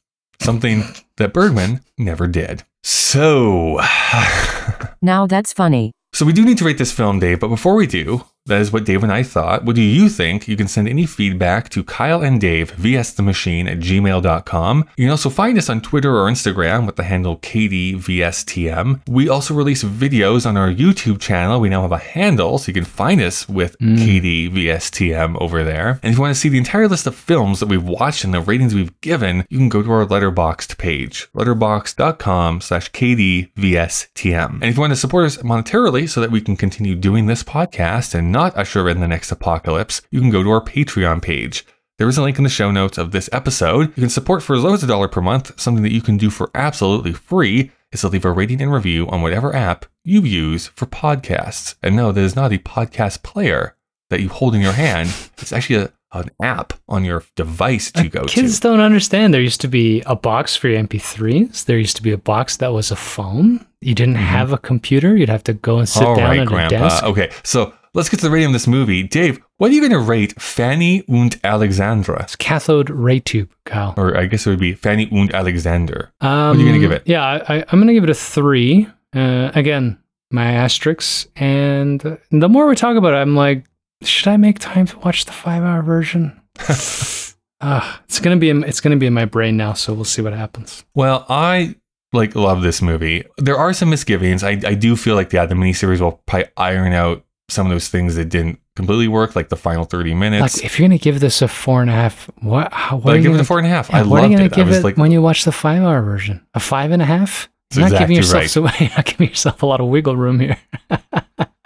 something that Bergman never did. So. Now that's funny. So we do need to rate this film, Dave, but before we do, that is what Dave and I thought. What do you think? You can send any feedback to Kyle and Dave, vsthemachine at gmail.com. You can also find us on Twitter or Instagram with the handle KDVSTM. We also release videos on our YouTube channel. We now have a handle, so you can find us with mm. KDVSTM over there. And if you want to see the entire list of films that we've watched and the ratings we've given, you can go to our Letterboxd page, letterboxd.com slash KDVSTM. And if you want to support us monetarily so that we can continue doing this podcast and not usher in the next apocalypse, you can go to our Patreon page. There is a link in the show notes of this episode. You can support for as low as a dollar per month. Something that you can do for absolutely free is to leave a rating and review on whatever app you use for podcasts. And no, that is not a podcast player that you hold in your hand. It's actually a, an app on your device that you go kids to. Kids don't understand. There used to be a box for your MP3s. There used to be a box that was a phone. You didn't have a computer. You'd have to go and sit Mm-hmm. All down right, at Grandpa. a desk. Okay, so let's get to the rating of this movie. Dave, what are you going to rate Fanny und Alexandra? It's cathode ray tube, Kyle. Or I guess it would be Fanny und Alexander. Um, are you gonna give it? Yeah, I, I'm going to give it a three. Uh, again, my asterisks. And the more we talk about it, I'm like, should I make time to watch the five hour version? uh, it's gonna be in, it's gonna be in my brain now, so we'll see what happens. Well, I like love this movie. There are some misgivings. I, I do feel like yeah, the miniseries will probably iron out some of those things that didn't completely work, like the final thirty minutes. Like, if you're gonna give this a four and a half, what? How, what but are I give it a four and a half. yeah, I what are you gonna it. I give was it like, when you watch the five hour version? A five and a half? You're not exactly giving yourself right. so you're not giving yourself a lot of wiggle room here.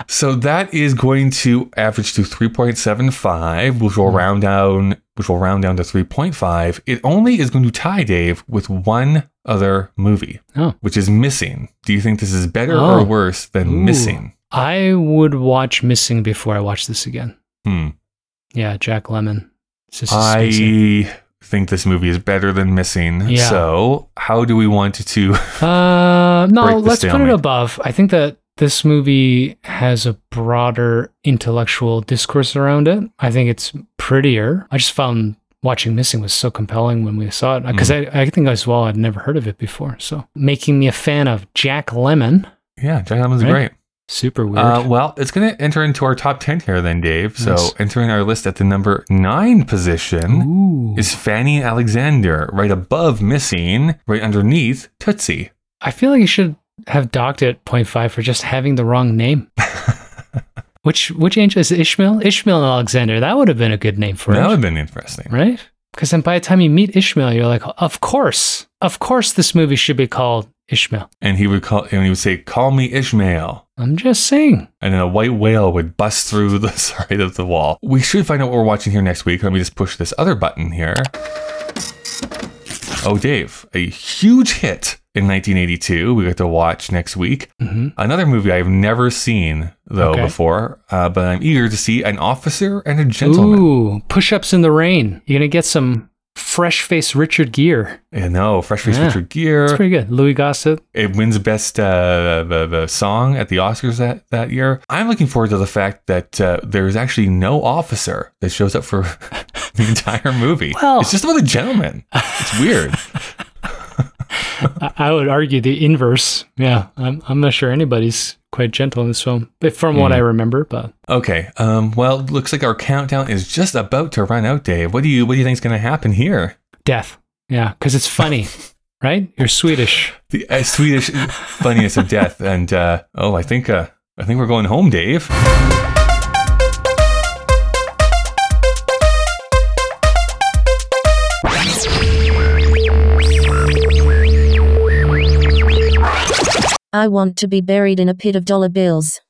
So that is going to average to 3.75, which Hmm. will round down, which will round down to 3.5. It only is going to tie Dave with one other movie, Oh. which is Missing. Do you think this is better Oh. or worse than Ooh. Missing? I would watch Missing before I watch this again. Hmm. Yeah, Jack Lemmon. I think this movie is better than Missing. Yeah. So how do we want to? Uh, no, let's put it above. I think that this movie has a broader intellectual discourse around it. I think it's prettier. I just found watching Missing was so compelling when we saw it because Mm. I, I think as well I'd never heard of it before. So making me a fan of Jack Lemmon. Yeah, Jack Lemmon's Right? great. Super weird. Uh, well, it's going to enter into our top 10 here then, Dave. So entering our list at the number nine position. Ooh. is Fanny Alexander, right above Missing, right underneath Tootsie. I feel like you should have docked it 0.5 for just having the wrong name. which which angel is it Ishmael? Ishmael Alexander. That would have been a good name for that would have been interesting. right? Because then by the time you meet Ishmael, you're like, of course, of course, this movie should be called Ishmael. And he would call, and he would say, "Call me Ishmael," I'm just saying. and then a white whale would bust through the side of the wall. We should find out what we're watching here next week. Let me just push this other button here. Oh, Dave, a huge hit in 1982. We get to watch next week. hmm Another movie I've never seen though Okay. before, uh, but I'm eager to see an officer and a gentleman. Ooh, push-ups in the rain. You're gonna get some fresh-faced Richard Gere. Yeah, no, Fresh Face Yeah. Richard Gere. It's pretty good. Louis Gossett. it wins best uh, the, the song at the Oscars that, that year. I'm looking forward to the fact that uh, there's actually no officer that shows up for the entire movie. Well- it's just about a gentleman. It's weird. I, would argue the inverse. Yeah, I'm, I'm not sure anybody's quite gentle in this film, but from what Mm. I remember. But okay. Um, well, looks like our countdown is just about to run out, Dave. What do you what do you think is going to happen here? death. Yeah, because it's funny, right? You're Swedish. The uh, Swedish funniest of death, and uh, oh, I think uh, I think we're going home, Dave. I want to be buried in a pit of dollar bills.